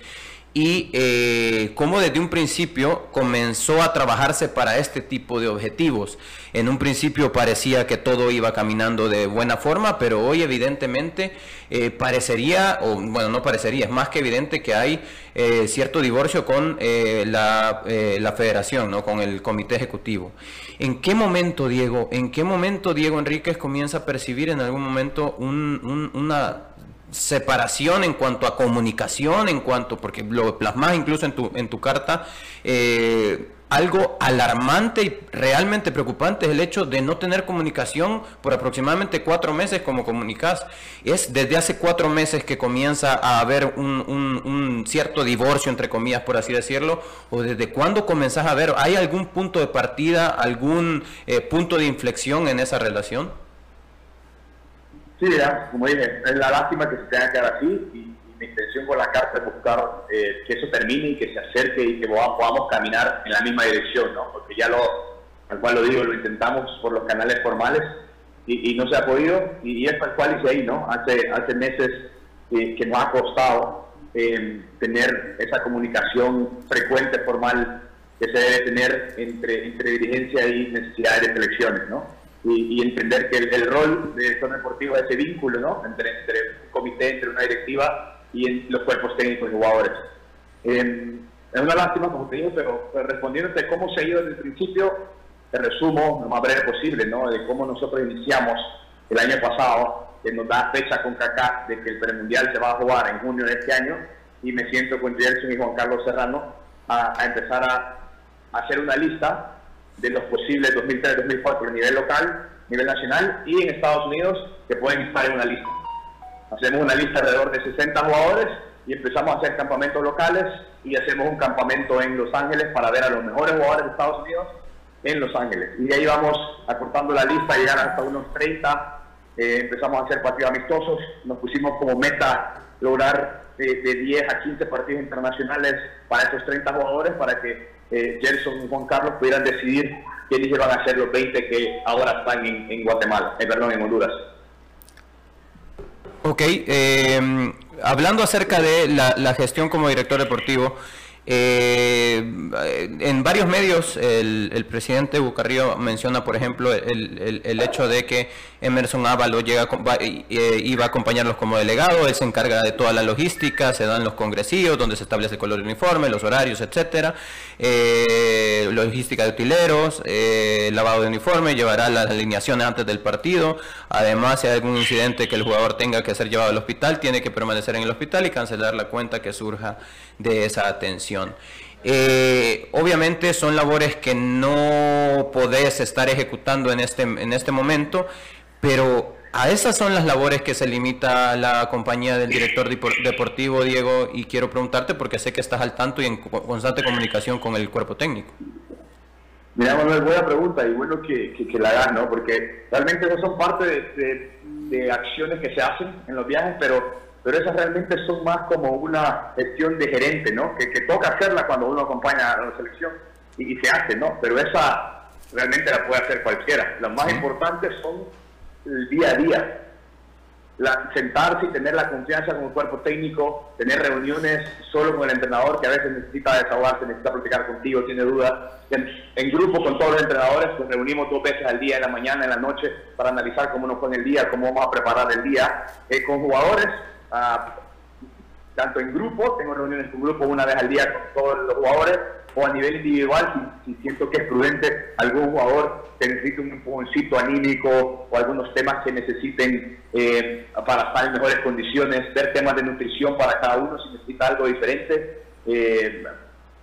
y eh, cómo desde un principio comenzó a trabajarse para este tipo de objetivos. En un principio parecía que todo iba caminando de buena forma, pero hoy evidentemente eh, parecería, o bueno, no parecería, es más que evidente que hay eh, cierto divorcio con eh, la, la, federación, ¿no? con el comité ejecutivo. ¿En qué momento, Diego, en qué momento Diego Enríquez comienza a percibir en algún momento un, una separación en cuanto a comunicación, en cuanto, porque lo plasmas incluso en tu, en tu carta, eh, algo alarmante y realmente preocupante es el hecho de no tener comunicación por aproximadamente cuatro meses como comunicas. Es desde hace cuatro meses que comienza a haber un, cierto divorcio, entre comillas, por así decirlo, o desde cuándo comenzás a ver, ¿hay algún punto de partida, algún eh, punto de inflexión en esa relación? Sí, como dije, es la lástima que se tenga que quedar así y, mi intención con la carta es buscar eh, que eso termine y que se acerque y que podamos caminar en la misma dirección, ¿no? Porque ya lo, al cual lo digo, lo intentamos por los canales formales y, no se ha podido y, es tal cual hice ahí, ¿no? Hace, hace meses eh, que nos ha costado eh, tener esa comunicación frecuente, formal, que se debe tener entre, entre dirigencia y necesidades de selecciones, ¿no? Y, entender que el, rol de zona deportiva es ese vínculo ¿no? entre, entre un comité, entre una directiva y en los cuerpos técnicos y jugadores. es una lástima, como te digo, pero, respondiéndote cómo se ha ido desde el principio, te resumo lo más breve posible, ¿no? de cómo nosotros iniciamos el año pasado, que nos da fecha con CACA de que el premundial se va a jugar en junio de este año, y me siento con Gerson y Juan Carlos Serrano a, a empezar a hacer una lista de los posibles 2003-2004 a nivel local, nivel nacional y en Estados Unidos que pueden estar en una lista. Hacemos una lista alrededor de 60 jugadores y empezamos a hacer campamentos locales y hacemos un campamento en Los Ángeles para ver a los mejores jugadores de Estados Unidos en Los Ángeles. Y ahí vamos acortando la lista, llegar hasta unos 30, eh, empezamos a hacer partidos amistosos, nos pusimos como meta lograr de, de 10 a 15 partidos internacionales para esos 30 jugadores para que eh, Gerson y Juan Carlos pudieran decidir quiénes iban a ser los 20 que ahora están en, Guatemala, eh, perdón, en Honduras. Ok, eh, hablando acerca de la, gestión como director deportivo, eh, en varios medios el, presidente Bucarrío menciona, por ejemplo, el, hecho de que Emerson Ávalo llega, eh, iba a acompañarlos como delegado, él se encarga de toda la logística, se dan los congresillos donde se establece el color de uniforme, los horarios, etcétera, eh, logística de utileros, lavado de uniforme, llevará las alineaciones antes del partido, además si hay algún incidente que el jugador tenga que ser llevado al hospital, tiene que permanecer en el hospital y cancelar la cuenta que surja de esa atención. Eh, obviamente son labores que no podés estar ejecutando en este, en este momento, pero a esas son las labores que se limita la compañía del director deportivo, Diego, y quiero preguntarte porque sé que estás al tanto y en constante comunicación con el cuerpo técnico. Mira, Manuel, buena pregunta y bueno que, que, la hagas, ¿no? Porque realmente no son parte de, de acciones que se hacen en los viajes, pero pero esas realmente son más como una gestión de gerente, ¿no? Que, toca hacerla cuando uno acompaña a la selección y, se hace, ¿no? Pero esa realmente la puede hacer cualquiera. Las más importantes son el día a día. La, sentarse y tener la confianza con el cuerpo técnico, tener reuniones solo con el entrenador que a veces necesita desahogarse, necesita platicar contigo, tiene dudas. En, grupo con todos los entrenadores, nos reunimos dos veces al día, en la mañana, en la noche, para analizar cómo nos fue en el día, cómo vamos a preparar el día. Eh, con jugadores, tanto en grupo, tengo reuniones con grupo una vez al día con todos los jugadores, o a nivel individual, si, siento que es prudente algún jugador que necesite un empujoncito anímico o algunos temas que necesiten eh, para estar en mejores condiciones, ver temas de nutrición para cada uno si necesita algo diferente, eh,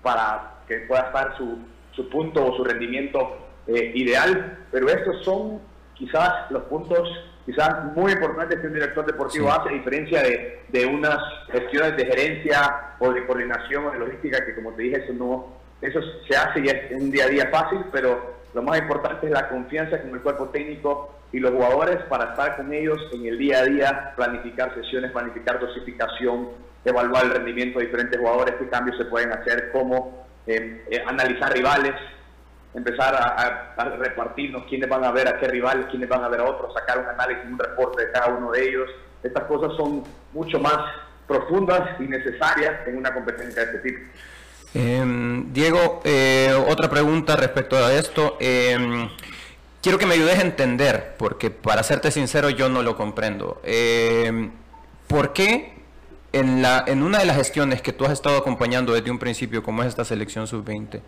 para que pueda estar su, su punto o su rendimiento eh, ideal, pero estos son quizás los puntos quizás muy importante que un director deportivo hace, a diferencia de, de, unas gestiones de gerencia o de coordinación o de logística, que como te dije, eso no eso se hace y es un día a día fácil, pero lo más importante es la confianza con el cuerpo técnico y los jugadores para estar con ellos en el día a día, planificar sesiones, planificar dosificación, evaluar el rendimiento de diferentes jugadores, qué cambios se pueden hacer, cómo eh, eh, analizar rivales, empezar a, a, repartirnos quiénes van a ver a qué rivales, quiénes van a ver a otros, sacar un análisis, un reporte de cada uno de ellos. Estas cosas son mucho más profundas y necesarias en una competencia de este tipo. Em, Diego, eh, otra pregunta respecto a esto. Em, quiero que me ayudes a entender, porque para serte sincero yo no lo comprendo. Em, ¿Por qué en, la, en una de las gestiones que tú has estado acompañando desde un principio, como es esta selección sub-20,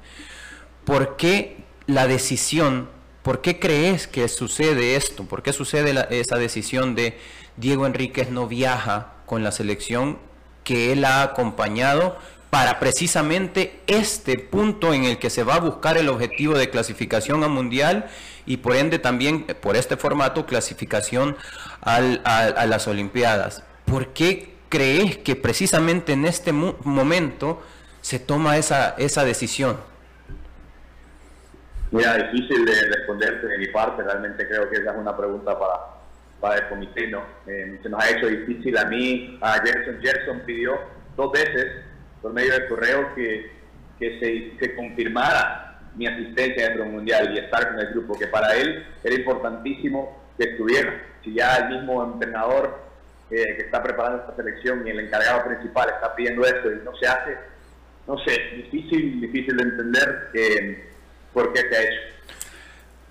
¿por qué la decisión, por qué crees que sucede esto? ¿Por qué sucede esa decisión de Diego Enríquez no viaja con la selección que él ha acompañado? para precisamente este punto en el que se va a buscar el objetivo de clasificación a mundial y por ende también por este formato clasificación a, las Olimpiadas. ¿Por qué crees que precisamente en este momento se toma esa decisión? Mira, difícil de responderte de mi parte, realmente creo que esa es una pregunta para, para el comité, ¿no? Eh, se nos ha hecho difícil a mí, a Gerson. Gerson pidió dos veces por medio del correo que, que se, confirmara mi asistencia dentro del Mundial y estar con el grupo, que para él era importantísimo que estuviera. Si ya el mismo entrenador eh, que está preparando esta selección y el encargado principal está pidiendo esto y no se hace, no sé, difícil, difícil de entender eh, por qué se ha hecho.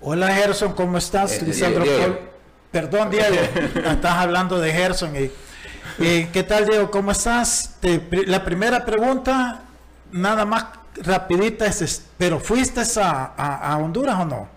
Hola Gerson, ¿cómo estás? Eh, Lisandro Perdón, Diego, [LAUGHS] estás hablando de Gerson y eh, ¿Qué tal, Diego? ¿Cómo estás? la primera pregunta, nada más rapidita, es, ¿pero fuiste a, Honduras o no?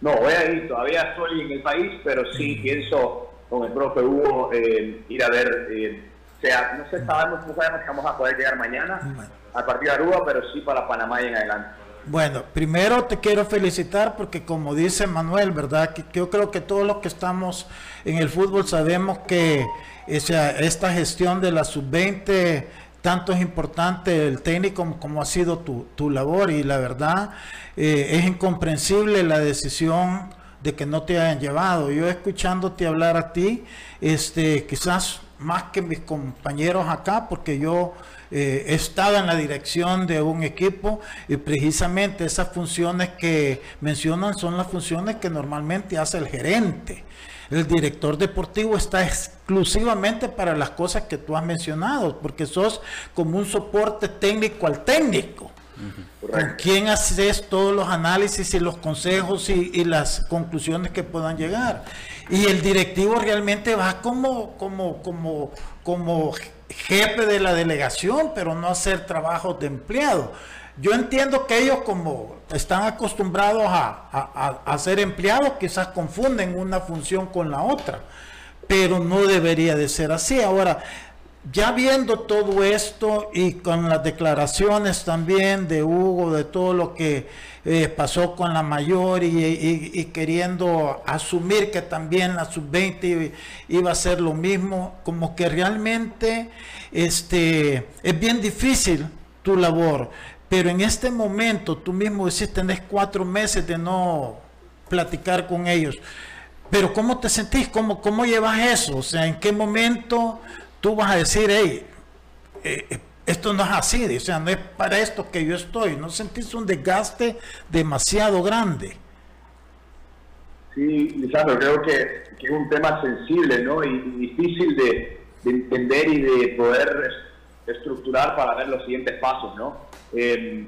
No, voy a ir, todavía estoy en el país, pero sí mm. pienso con el profe Hugo eh, ir a ver, eh, sea, no sé, sabemos, no sabemos si vamos a poder llegar mañana mm. a partir de Aruba, pero sí para Panamá y en adelante. Bueno, primero te quiero felicitar porque como dice Manuel, ¿verdad? Que yo creo que todos los que estamos en el fútbol sabemos que esa, esta gestión de la sub-20 tanto es importante el técnico como, ha sido tu, tu, labor y la verdad eh, es incomprensible la decisión de que no te hayan llevado. Yo escuchándote hablar a ti, este, quizás más que mis compañeros acá, porque yo eh, he estado en la dirección de un equipo y precisamente esas funciones que mencionan son las funciones que normalmente hace el gerente. El director deportivo está exclusivamente para las cosas que tú has mencionado, porque sos como un soporte técnico al técnico. con quien haces todos los análisis y los consejos y, las conclusiones que puedan llegar. Y el directivo realmente va como, como, como, como jefe de la delegación, pero no hacer trabajos de empleado. Yo entiendo que ellos como están acostumbrados a, ser empleados, quizás confunden una función con la otra, pero no debería de ser así. Ahora, ya viendo todo esto y con las declaraciones también de Hugo, de todo lo que eh, pasó con la mayor y, queriendo asumir que también la sub-20 iba a ser lo mismo, como que realmente este, es bien difícil tu labor. Pero en este momento, tú mismo decís, tenés cuatro meses de no platicar con ellos. Pero ¿cómo te sentís? ¿Cómo, cómo llevas eso? O sea, ¿en qué momento tú vas a decir, hey, eh, esto no es así, o sea, no es para esto que yo estoy? ¿No sentís un desgaste demasiado grande? Sí, Lisandro, creo que, es un tema sensible, ¿no? Y, difícil de, de entender y de poder estructurar para ver los siguientes pasos, ¿no? Eh,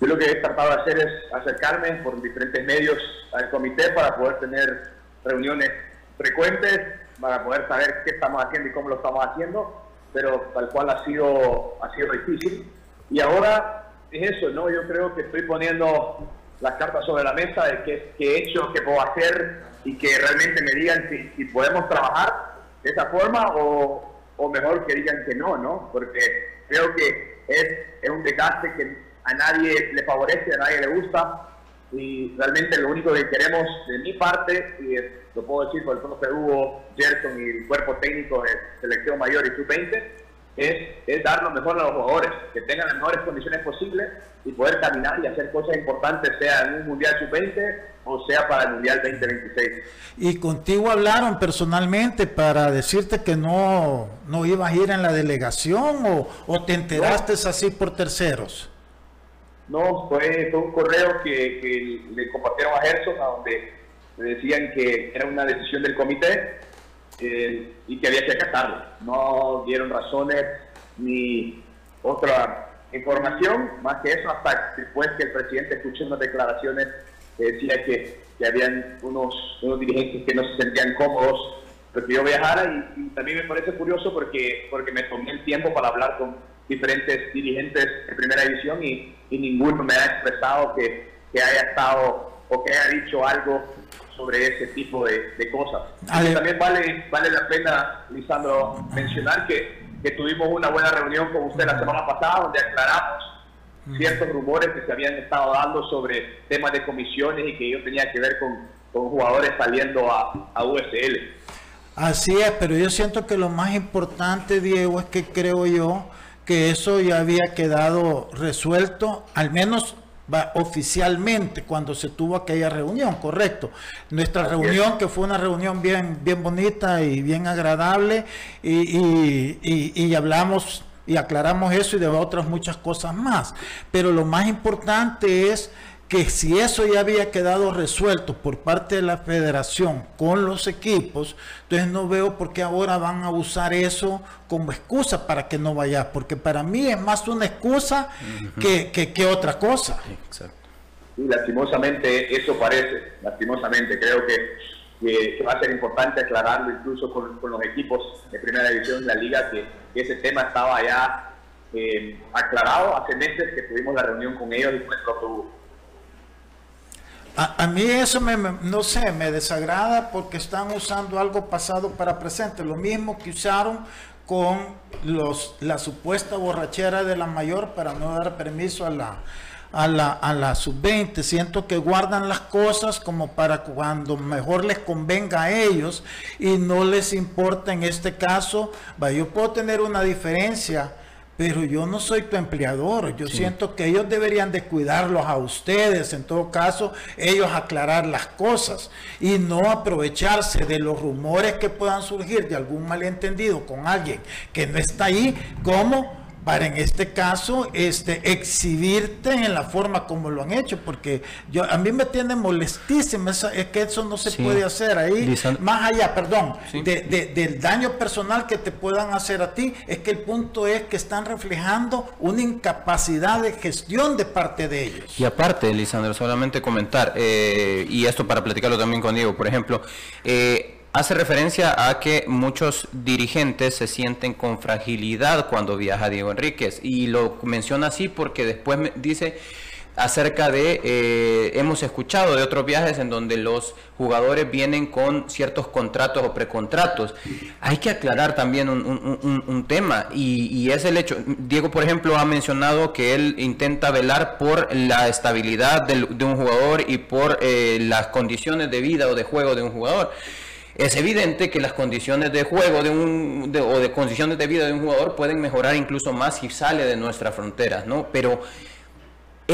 yo lo que he tratado de hacer es acercarme por diferentes medios al comité para poder tener reuniones frecuentes, para poder saber qué estamos haciendo y cómo lo estamos haciendo, pero tal cual ha sido, ha sido difícil. Y ahora es eso, ¿no? Yo creo que estoy poniendo las cartas sobre la mesa de qué, qué he hecho, qué puedo hacer y que realmente me digan si, si podemos trabajar de esa forma o, o mejor que digan que no, ¿no? Porque creo que es, un desgaste que a nadie le favorece, a nadie le gusta y realmente lo único que queremos de mi parte, y lo puedo decir por el profe Hugo, Gerson y el cuerpo técnico de selección mayor y sub-20, es, es, dar lo mejor a los jugadores, que tengan las mejores condiciones posibles y poder caminar y hacer cosas importantes, sea en un Mundial Sub-20 o sea para el Mundial 2026. Y contigo hablaron personalmente para decirte que no, no ibas a ir en la delegación o, o te enteraste así por terceros. No, fue, fue un correo que, le compartieron a Gerson, a donde le decían que era una decisión del comité eh, y que había que acatarlo. No dieron razones ni otra información, más que eso, hasta después que el presidente escuchó unas declaraciones que decía que, que habían unos, unos dirigentes que no se sentían cómodos porque yo viajara y, y, también me parece curioso porque, porque me tomé el tiempo para hablar con diferentes dirigentes de primera división y, y ninguno me ha expresado que, que, haya estado o que haya dicho algo sobre ese tipo de, de cosas. Y también vale, vale la pena, Lisandro, mencionar que, que tuvimos una buena reunión con usted la semana pasada donde aclaramos ciertos rumores que se habían estado dando sobre temas de comisiones y que yo tenía que ver con, con jugadores saliendo a, a USL. Así es, pero yo siento que lo más importante, Diego, es que creo yo que eso ya había quedado resuelto, al menos oficialmente cuando se tuvo aquella reunión, correcto. Nuestra reunión, que fue una reunión bien, bien bonita y bien agradable, y, y, y, y hablamos y aclaramos eso y de otras muchas cosas más. Pero lo más importante es que si eso ya había quedado resuelto por parte de la federación con los equipos, entonces no veo por qué ahora van a usar eso como excusa para que no vaya, porque para mí es más una excusa uh -huh. que, que, que, otra cosa. Exacto. Y lastimosamente eso parece, lastimosamente creo que, que, que va a ser importante aclararlo incluso con, con, los equipos de primera división de la liga, que, ese tema estaba ya eh, aclarado hace meses que tuvimos la reunión con ellos y nuestro autobús a, mí eso me, no sé, me desagrada porque están usando algo pasado para presente, lo mismo que usaron con los, la supuesta borrachera de la mayor para no dar permiso a la, a la, a la sub-20. Siento que guardan las cosas como para cuando mejor les convenga a ellos y no les importa en este caso. Yo puedo tener una diferencia pero yo no soy tu empleador. Yo sí. siento que ellos deberían de cuidarlos a ustedes, en todo caso, ellos aclarar las cosas y no aprovecharse de los rumores que puedan surgir de algún malentendido con alguien que no está ahí, como para en este caso este exhibirte en la forma como lo han hecho porque yo a mí me tiene molestísimo esa, es que eso no se sí. puede hacer ahí Lisan... más allá perdón sí. de, de, del daño personal que te puedan hacer a ti es que el punto es que están reflejando una incapacidad de gestión de parte de ellos y aparte Lisandro solamente comentar eh, y esto para platicarlo también con Diego por ejemplo eh, hace referencia a que muchos dirigentes se sienten con fragilidad cuando viaja Diego Enríquez. Y lo menciona así porque después dice acerca de, eh, hemos escuchado de otros viajes en donde los jugadores vienen con ciertos contratos o precontratos. Hay que aclarar también un, tema y, es el hecho, Diego por ejemplo ha mencionado que él intenta velar por la estabilidad de un jugador y por eh, las condiciones de vida o de juego de un jugador es evidente que las condiciones de juego de un, de, o de condiciones de vida de un jugador pueden mejorar incluso más si sale de nuestras fronteras, ¿no? Pero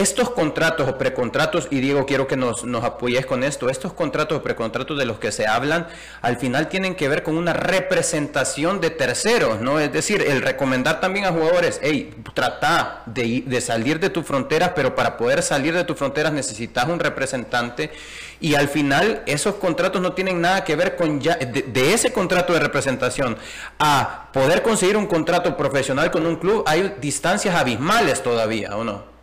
estos contratos o precontratos, y Diego, quiero que nos, apoyes con esto, estos contratos o precontratos de los que se hablan, al final tienen que ver con una representación de terceros, ¿no? Es decir, el recomendar también a jugadores, hey, trata de, de salir de tus fronteras, pero para poder salir de tus fronteras necesitas un representante, y al final esos contratos no tienen nada que ver con ya, de ese contrato de representación a poder conseguir un contrato profesional con un club, hay distancias abismales todavía, ¿o no?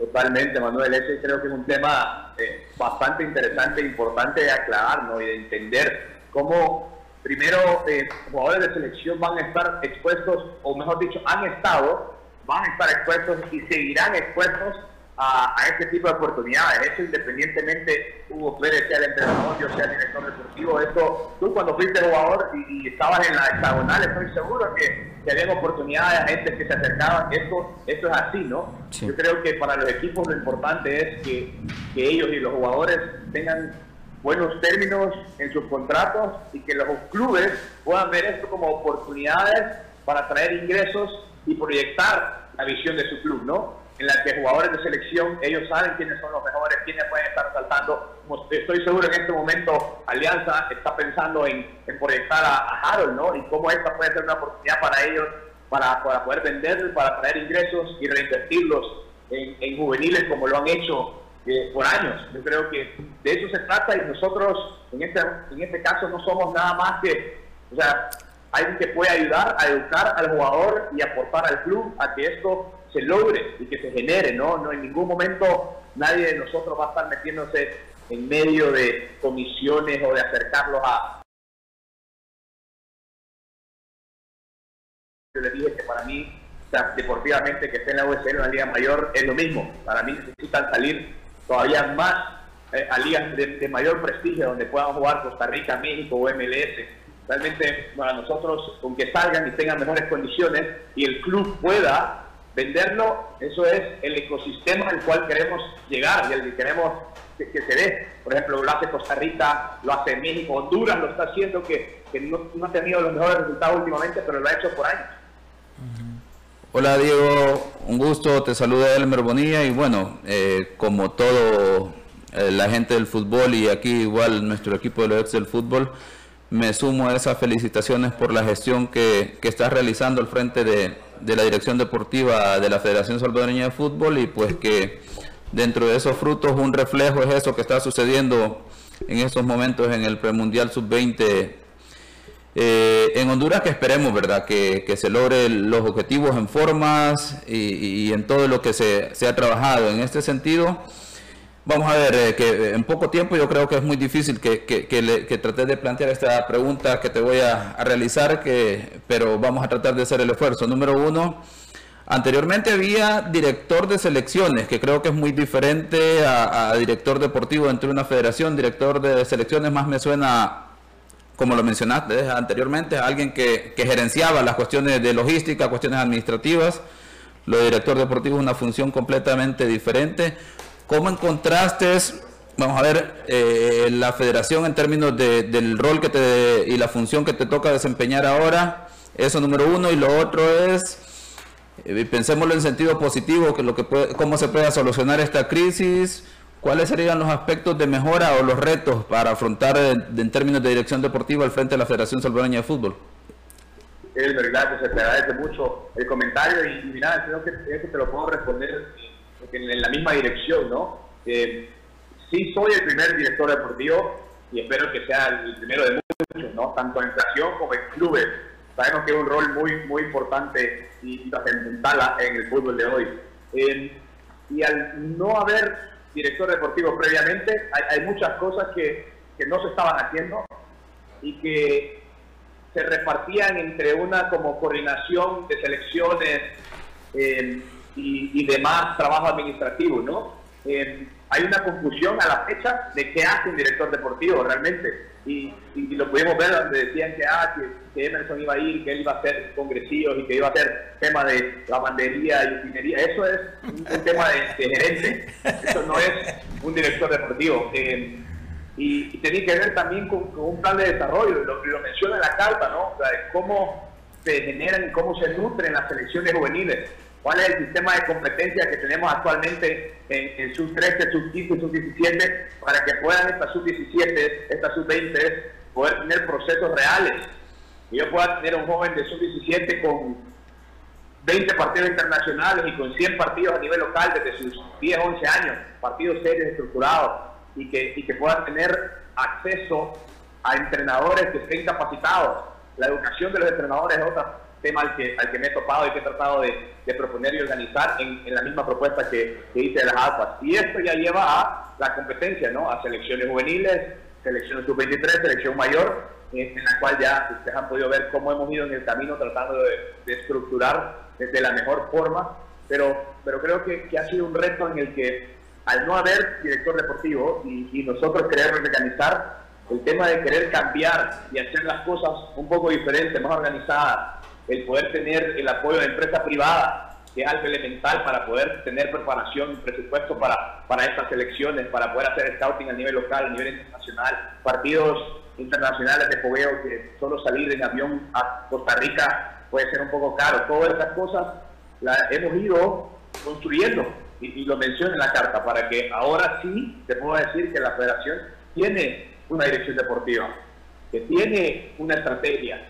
Totalmente, Manuel. Ese creo que es un tema eh, bastante interesante e importante de aclarar ¿no? y de entender cómo, primero, eh, jugadores de selección van a estar expuestos, o mejor dicho, han estado, van a estar expuestos y seguirán expuestos a, a este tipo de oportunidades. Eso independientemente, Hugo Pérez sea el entrenador, yo sea el director deportivo. Eso, tú cuando fuiste jugador y, y estabas en la hexagonal, estoy seguro que, que habían oportunidades, a gente que se acercaban. Esto, esto es así, ¿no? Sí. Yo creo que para los equipos lo importante es que, que ellos y los jugadores tengan buenos términos en sus contratos y que los clubes puedan ver esto como oportunidades para traer ingresos y proyectar la visión de su club, ¿no? En la que jugadores de selección, ellos saben quiénes son los mejores, quiénes pueden estar saltando. Estoy seguro en este momento Alianza está pensando en, en proyectar a, a, Harold, ¿no? Y cómo esta puede ser una oportunidad para ellos para, para poder vender, para traer ingresos y reinvertirlos en, juveniles como lo han hecho eh, por años. Yo creo que de eso se trata y nosotros en este, en este caso no somos nada más que, o sea, alguien que puede ayudar a educar al jugador y aportar al club a que esto se logre y que se genere, ¿no? No en ningún momento nadie de nosotros va a estar metiéndose en medio de comisiones o de acercarlos a... Yo le dije que para mí, deportivamente, que esté en la USL en la Liga Mayor es lo mismo. Para mí necesitan salir todavía más eh, a ligas de, mayor prestigio donde puedan jugar Costa Rica, México o MLS. Realmente para nosotros, con que salgan y tengan mejores condiciones y el club pueda venderlo, eso es el ecosistema al cual queremos llegar y el que queremos que, se dé. Por ejemplo, lo hace Costa Rica, lo hace México, Honduras lo está haciendo, que, no, ha tenido los mejores resultados últimamente, pero lo ha hecho por años. Hola Diego, un gusto, te saluda Elmer Bonilla y bueno, eh, como todo eh, la gente del fútbol y aquí igual nuestro equipo de los ex del fútbol, me sumo a esas felicitaciones por la gestión que, que estás realizando al frente de, de la Dirección Deportiva de la Federación Salvadoreña de Fútbol y pues que dentro de esos frutos un reflejo es eso que está sucediendo en estos momentos en el premundial sub-20 eh, en Honduras que esperemos, ¿verdad? Que, se logren los objetivos en formas y, en todo lo que se, se ha trabajado. En este sentido, Vamos a ver, eh, que en poco tiempo yo creo que es muy difícil que, que, que, trates de plantear esta pregunta que te voy a, realizar, que, pero vamos a tratar de hacer el esfuerzo. Número uno, anteriormente había director de selecciones, que creo que es muy diferente a, director deportivo dentro de una federación. Director de selecciones más me suena, como lo mencionaste anteriormente, a alguien que, que gerenciaba las cuestiones de logística, cuestiones administrativas. Lo de director deportivo es una función completamente diferente. ¿Cómo encontraste, vamos a ver, eh, la federación en términos del rol que te y la función que te toca desempeñar ahora? Eso número uno. Y lo otro es, eh, pensémoslo en sentido positivo, que lo que cómo se puede solucionar esta crisis, cuáles serían los aspectos de mejora o los retos para afrontar en, términos de dirección deportiva al frente de la Federación Salvadoreña de Fútbol. Que se te agradece mucho el comentario y, nada, creo que eso te lo puedo responder en la misma dirección, ¿no? Sí soy el primer director deportivo y espero que sea el primero de muchos, ¿no? Tanto en estación como en clubes. Sabemos que es un rol muy, muy importante y trascendental en el fútbol de hoy. Eh, y al no haber director deportivo previamente, hay, muchas cosas que, que, no se estaban haciendo y que se repartían entre una como coordinación de selecciones, eh, y, demás trabajo administrativo, ¿no? Eh, hay una confusión a la fecha de qué hace un director deportivo realmente. Y, lo pudimos ver donde decían que, ah, que, Emerson iba a ir, que él iba a hacer congresillos y que iba a hacer tema de lavandería y utinería. Eso es un, tema de, gerente, eso no es un director deportivo. Eh, y, tiene que ver también con, un plan de desarrollo, lo, menciona en la carta, ¿no? O sea, de cómo se generan y cómo se nutren las selecciones juveniles cuál es el sistema de competencia que tenemos actualmente en, sus 13, sus 15, sus 17, para que puedan estas sub 17, estas sub 20, poder tener procesos reales. Y yo pueda tener un joven de sub 17 con 20 partidos internacionales y con 100 partidos a nivel local desde sus 10, 11 años, partidos serios, estructurados, y que, y que puedan tener acceso a entrenadores que estén capacitados. La educación de los entrenadores es otra tema al que, al que me he topado y que he tratado de, de proponer y organizar en, en, la misma propuesta que, que hice de las alfas. Y esto ya lleva a la competencia, ¿no? A selecciones juveniles, selección sub-23, selección mayor, en, la cual ya ustedes han podido ver cómo hemos ido en el camino tratando de, de estructurar de la mejor forma, pero, pero creo que, que, ha sido un reto en el que al no haber director deportivo y, y nosotros querer organizar, el tema de querer cambiar y hacer las cosas un poco diferentes, más organizadas, el poder tener el apoyo de empresa privada, que es algo elemental para poder tener preparación y presupuesto para, para estas elecciones, para poder hacer scouting a nivel local, a nivel internacional, partidos internacionales de fogueo que solo salir en avión a Costa Rica puede ser un poco caro. Todas esas cosas las hemos ido construyendo y, y lo menciono en la carta para que ahora sí te puedo decir que la federación tiene una dirección deportiva, que tiene una estrategia,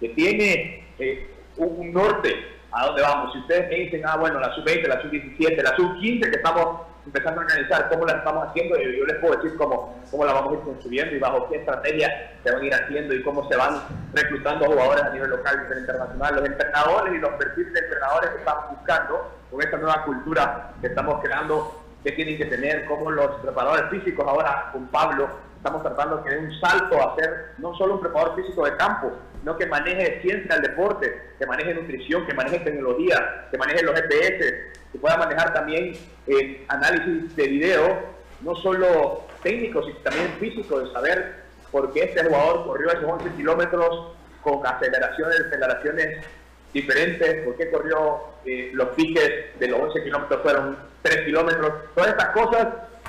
que tiene eh, un norte. A dónde vamos. Si ustedes me dicen, ah, bueno, la sub-20, la sub-17, la sub-15, que estamos empezando a analizar cómo la estamos haciendo, yo, yo les puedo decir cómo, cómo la vamos a ir construyendo y bajo qué estrategia se van a ir haciendo y cómo se van reclutando jugadores a nivel local y a nivel internacional, los entrenadores y los perfiles de entrenadores que estamos buscando con esta nueva cultura que estamos creando, que tienen que tener, como los preparadores físicos ahora con Pablo, estamos tratando de que un salto a ser no solo un preparador físico de campo, sino que maneje ciencia del deporte, que maneje nutrición, que maneje tecnología, que maneje los GPS, que pueda manejar también eh, análisis de video, no solo técnicos, sino también físicos, de saber por qué este jugador corrió esos 11 kilómetros con aceleraciones, aceleraciones diferentes, por qué corrió eh, los piques de los 11 kilómetros fueron 3 kilómetros, todas estas cosas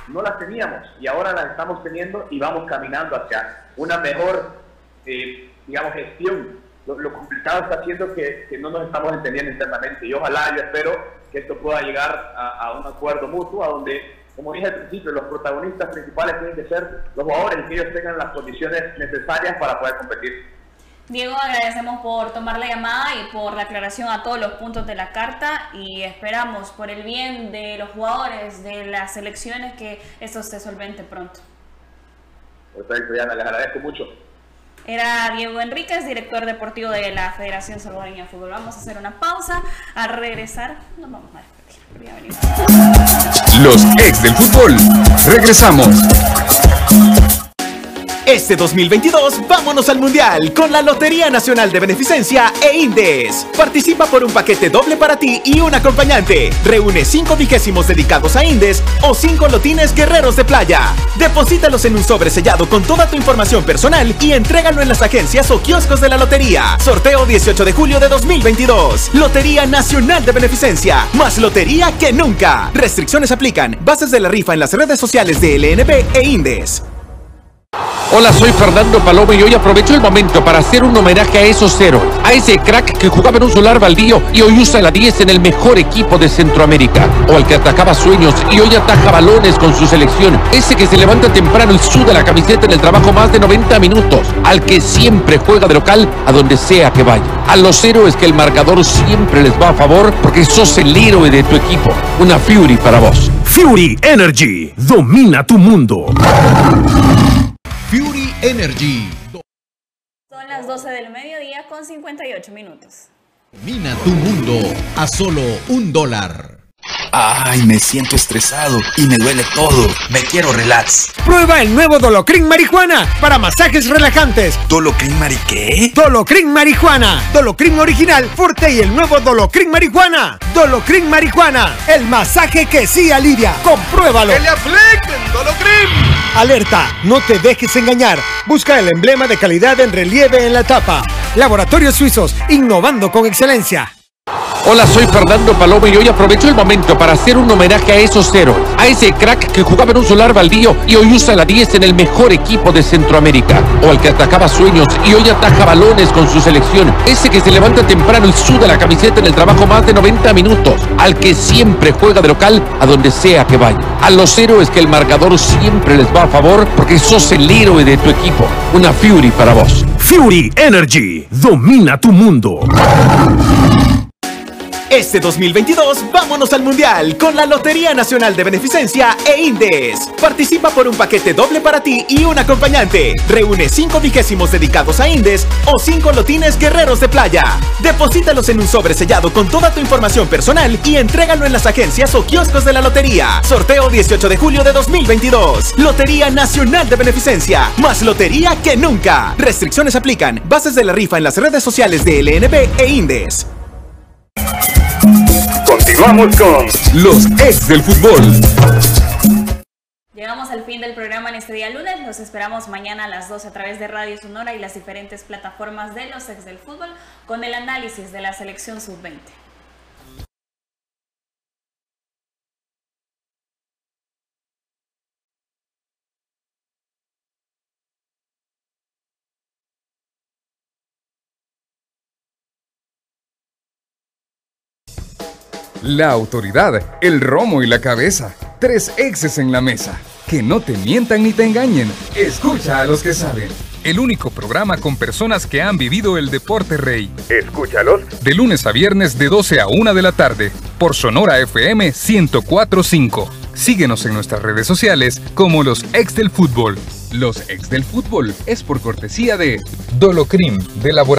no las teníamos y ahora las estamos teniendo y vamos caminando hacia una mejor, eh, digamos, gestión. Lo, complicado está haciendo que, no nos estamos entendiendo internamente y ojalá, yo espero que esto pueda llegar a, un acuerdo mutuo, a donde, como dije al principio, los protagonistas principales tienen que ser los jugadores y que ellos tengan las condiciones necesarias para poder competir. Diego, agradecemos por tomar la llamada y por la aclaración a todos los puntos de la carta y esperamos por el bien de los jugadores, de las selecciones, que esto se solvente pronto. Perfecto, Diana, les agradezco mucho. Era Diego Enríquez, director deportivo de la Federación Salvadoreña de Fútbol. Vamos a hacer una pausa. Al regresar, nos vamos a despedir. Los ex del fútbol. Regresamos. Este 2022 vámonos al Mundial con la Lotería Nacional de Beneficencia e Indes. Participa por un paquete doble para ti y un acompañante. Reúne 5 vigésimos dedicados a Indes o 5 lotines guerreros de playa. Deposítalos en un sobre sellado con toda tu información personal y entrégalo en las agencias o kioscos de la lotería. Sorteo 18 de julio de 2022. Lotería Nacional de Beneficencia. Más lotería que nunca. Restricciones aplican. Bases de la rifa en las redes sociales de LNB e Indes. Hola, soy Fernando Paloma y hoy aprovecho el momento para hacer un homenaje a esos héroes, a ese crack que jugaba en un solar baldío y hoy usa la 10 en el mejor equipo de Centroamérica, o al que atacaba sueños y hoy ataja balones con su selección, ese que se levanta temprano y suda la camiseta en el trabajo más de 90 minutos, al que siempre juega de local a donde sea que vaya, a los héroes que el marcador siempre les va a favor porque sos el héroe de tu equipo, una Fury para vos. Fury Energy, domina tu mundo. Energy. Son las 12 del mediodía con 58 minutos. Domina tu mundo a solo un dólar. Ay, me siento estresado y me duele todo. Me quiero relax. Prueba el nuevo Dolocrin Marihuana para masajes relajantes. ¿Dolocrin Mari qué? Dolocrin Marihuana. Dolocrin original, fuerte y el nuevo Dolocrin Marihuana. Dolocrin Marihuana. El masaje que sí alivia. Compruébalo. ¡Que le apliquen Dolocrin! Alerta, no te dejes engañar. Busca el emblema de calidad en relieve en la tapa. Laboratorios Suizos, innovando con excelencia. Hola, soy Fernando Paloma y hoy aprovecho el momento para hacer un homenaje a esos héroes, a ese crack que jugaba en un solar baldío y hoy usa la 10 en el mejor equipo de Centroamérica, o al que atacaba sueños y hoy ataja balones con su selección, ese que se levanta temprano y suda la camiseta en el trabajo más de 90 minutos, al que siempre juega de local a donde sea que vaya, a los héroes que el marcador siempre les va a favor porque sos el héroe de tu equipo, una Fury para vos. Fury Energy, domina tu mundo. Este 2022 vámonos al Mundial con la Lotería Nacional de Beneficencia e Indes. Participa por un paquete doble para ti y un acompañante. Reúne 5 vigésimos dedicados a Indes o 5 lotines guerreros de playa. Deposítalos en un sobre sellado con toda tu información personal y entrégalo en las agencias o kioscos de la lotería. Sorteo 18 de julio de 2022. Lotería Nacional de Beneficencia. Más lotería que nunca. Restricciones aplican. Bases de la rifa en las redes sociales de LNB e Indes. Continuamos con los ex del fútbol. Llegamos al fin del programa en este día lunes. Los esperamos mañana a las 12 a través de Radio Sonora y las diferentes plataformas de los ex del fútbol con el análisis de la selección sub-20. La autoridad, el romo y la cabeza. Tres exes en la mesa. Que no te mientan ni te engañen. Escucha a los que saben. el único programa con personas que han vivido el deporte rey. Escúchalos De lunes a viernes de 12 a 1 de la tarde por Sonora FM 1045. Síguenos en nuestras redes sociales como los ex del fútbol. Los ex del fútbol es por cortesía de Dolocrim de Laboratorio.